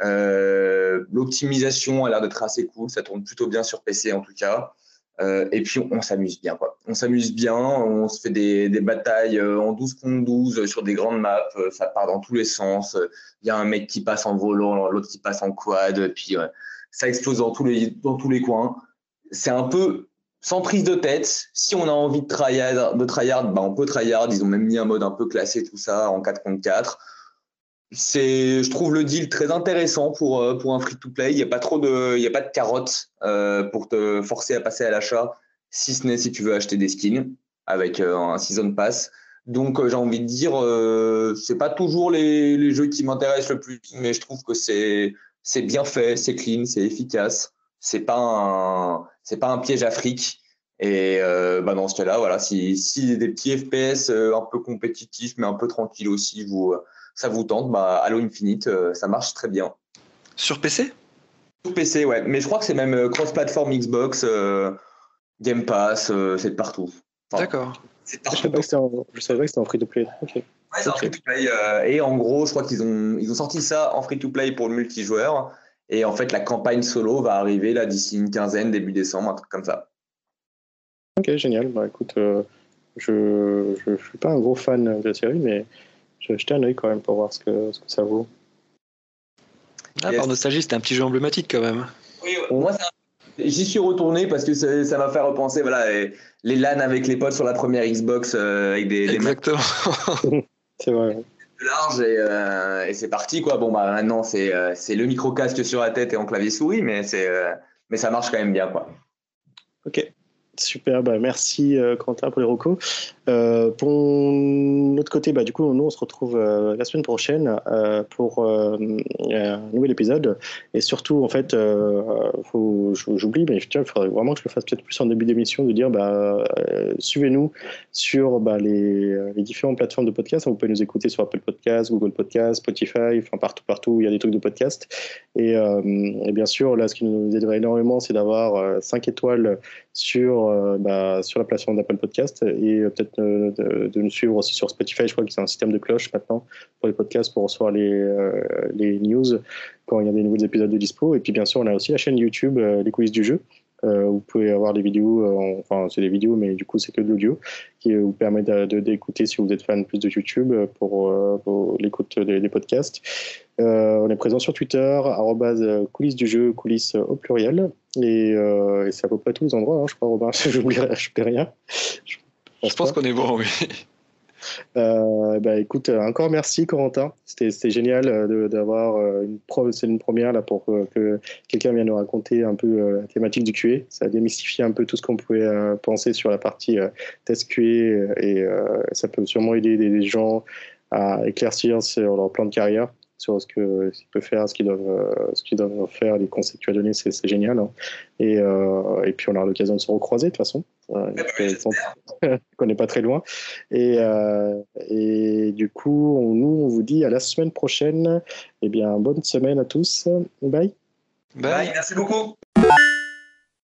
Euh, l'optimisation a l'air d'être assez cool, ça tourne plutôt bien sur PC en tout cas. Et puis on, s'amuse bien, quoi. On s'amuse bien, on se fait des, des, batailles en 12 contre 12 sur des grandes maps, ça part dans tous les sens. Il y a un mec qui passe en volant, l'autre qui passe en quad, puis ça explose dans tous les, dans tous les coins. C'est un peu sans prise de tête. Si on a envie de tryhard, de tryhard bah on peut tryhard. Ils ont même mis un mode un peu classé, tout ça, en 4 contre 4. C'est, je trouve le deal très intéressant pour, euh, pour un free-to-play. Il n'y a pas trop de, il y a pas de carottes euh, pour te forcer à passer à l'achat, si ce n'est si tu veux acheter des skins avec euh, un season pass. Donc j'ai envie de dire, c'est pas toujours les, les jeux qui m'intéressent le plus, mais je trouve que c'est c'est bien fait, c'est clean, c'est efficace. C'est pas un, c'est pas un piège à fric. Et euh, bah dans ce cas-là, voilà, si, si des petits FPS euh, un peu compétitifs, mais un peu tranquilles aussi, vous, ça vous tente, bah Halo Infinite, euh, ça marche très bien. Sur PC Sur PC, ouais. Mais je crois que c'est même cross-platform Xbox, Game Pass, c'est de partout. D'accord. Je savais pas que c'était en, free-to-play. Ok. Ouais, c'est free-to-play. Euh, et en gros, je crois qu'ils ont, ils ont sorti ça en free-to-play pour le multijoueur. Et en fait, la campagne solo va arriver là d'ici une quinzaine, début décembre, un truc comme ça. Ok, génial. Bah écoute, euh, je ne suis pas un gros fan de la série, mais je vais jeter un œil quand même pour voir ce que, ce que ça vaut. Ah, Par nostalgie, c'était un petit jeu emblématique quand même. Oui, moi, J'y suis retourné parce que ça m'a fait repenser voilà, les LAN avec les potes sur la première Xbox avec des. Exactement. c'est vrai. Large et, et c'est parti quoi. Bon bah maintenant c'est c'est le micro casque sur la tête et en clavier souris, mais c'est mais ça marche quand même bien quoi. Ok. Super, bah merci euh, Quentin pour les recos. Euh, pour notre côté, bah, du coup, nous on se retrouve euh, la semaine prochaine pour un nouvel épisode. Et surtout, en fait, j'oublie, mais il faudrait vraiment que je le fasse peut-être plus en début d'émission, de dire bah, suivez-nous sur bah, les, différentes plateformes de podcast. Vous pouvez nous écouter sur Apple Podcast, Google Podcast, Spotify, enfin partout, partout il y a des trucs de podcast. Et, et bien sûr, là, ce qui nous aiderait énormément, c'est d'avoir 5 étoiles sur, euh, bah, sur la plateforme d'Apple Podcast et euh, peut-être euh, de, nous suivre aussi sur Spotify. Je crois que c'est un système de cloche maintenant pour les podcasts pour recevoir les, les news quand il y a des nouveaux épisodes de dispo. Et puis bien sûr, on a aussi la chaîne YouTube Les coulisses du jeu. vous pouvez avoir des vidéos, enfin c'est des vidéos, mais du coup c'est que de l'audio, qui vous permet d'écouter si vous êtes fan plus de YouTube pour, l'écoute des, podcasts. on est présent sur Twitter, coulisses du jeu, coulisses au pluriel. Euh, et, c'est à peu près tous les endroits, hein, je crois, Robin. J'oublierai rien. Je, pense, qu'on est bon, oui. Euh, bah, écoute, encore merci Corentin. C'était génial euh, d'avoir une c'est une première là pour que quelqu'un vienne nous raconter un peu la thématique du QA. Ça a démystifié un peu tout ce qu'on pouvait penser sur la partie test QA et ça peut sûrement aider des gens à éclaircir sur leur plan de carrière sur ce qu'ils peuvent faire, ce qu'ils doivent, euh, ce qu'ils doivent faire, les conseils que tu as donnés, c'est génial. Hein. Et, euh, et, puis on aura l'occasion de se recroiser de toute façon. Euh, on n'est pas très loin. Et, et du coup, on, nous, on vous dit à la semaine prochaine. Eh bien, bonne semaine à tous. Bye. Bye, merci beaucoup.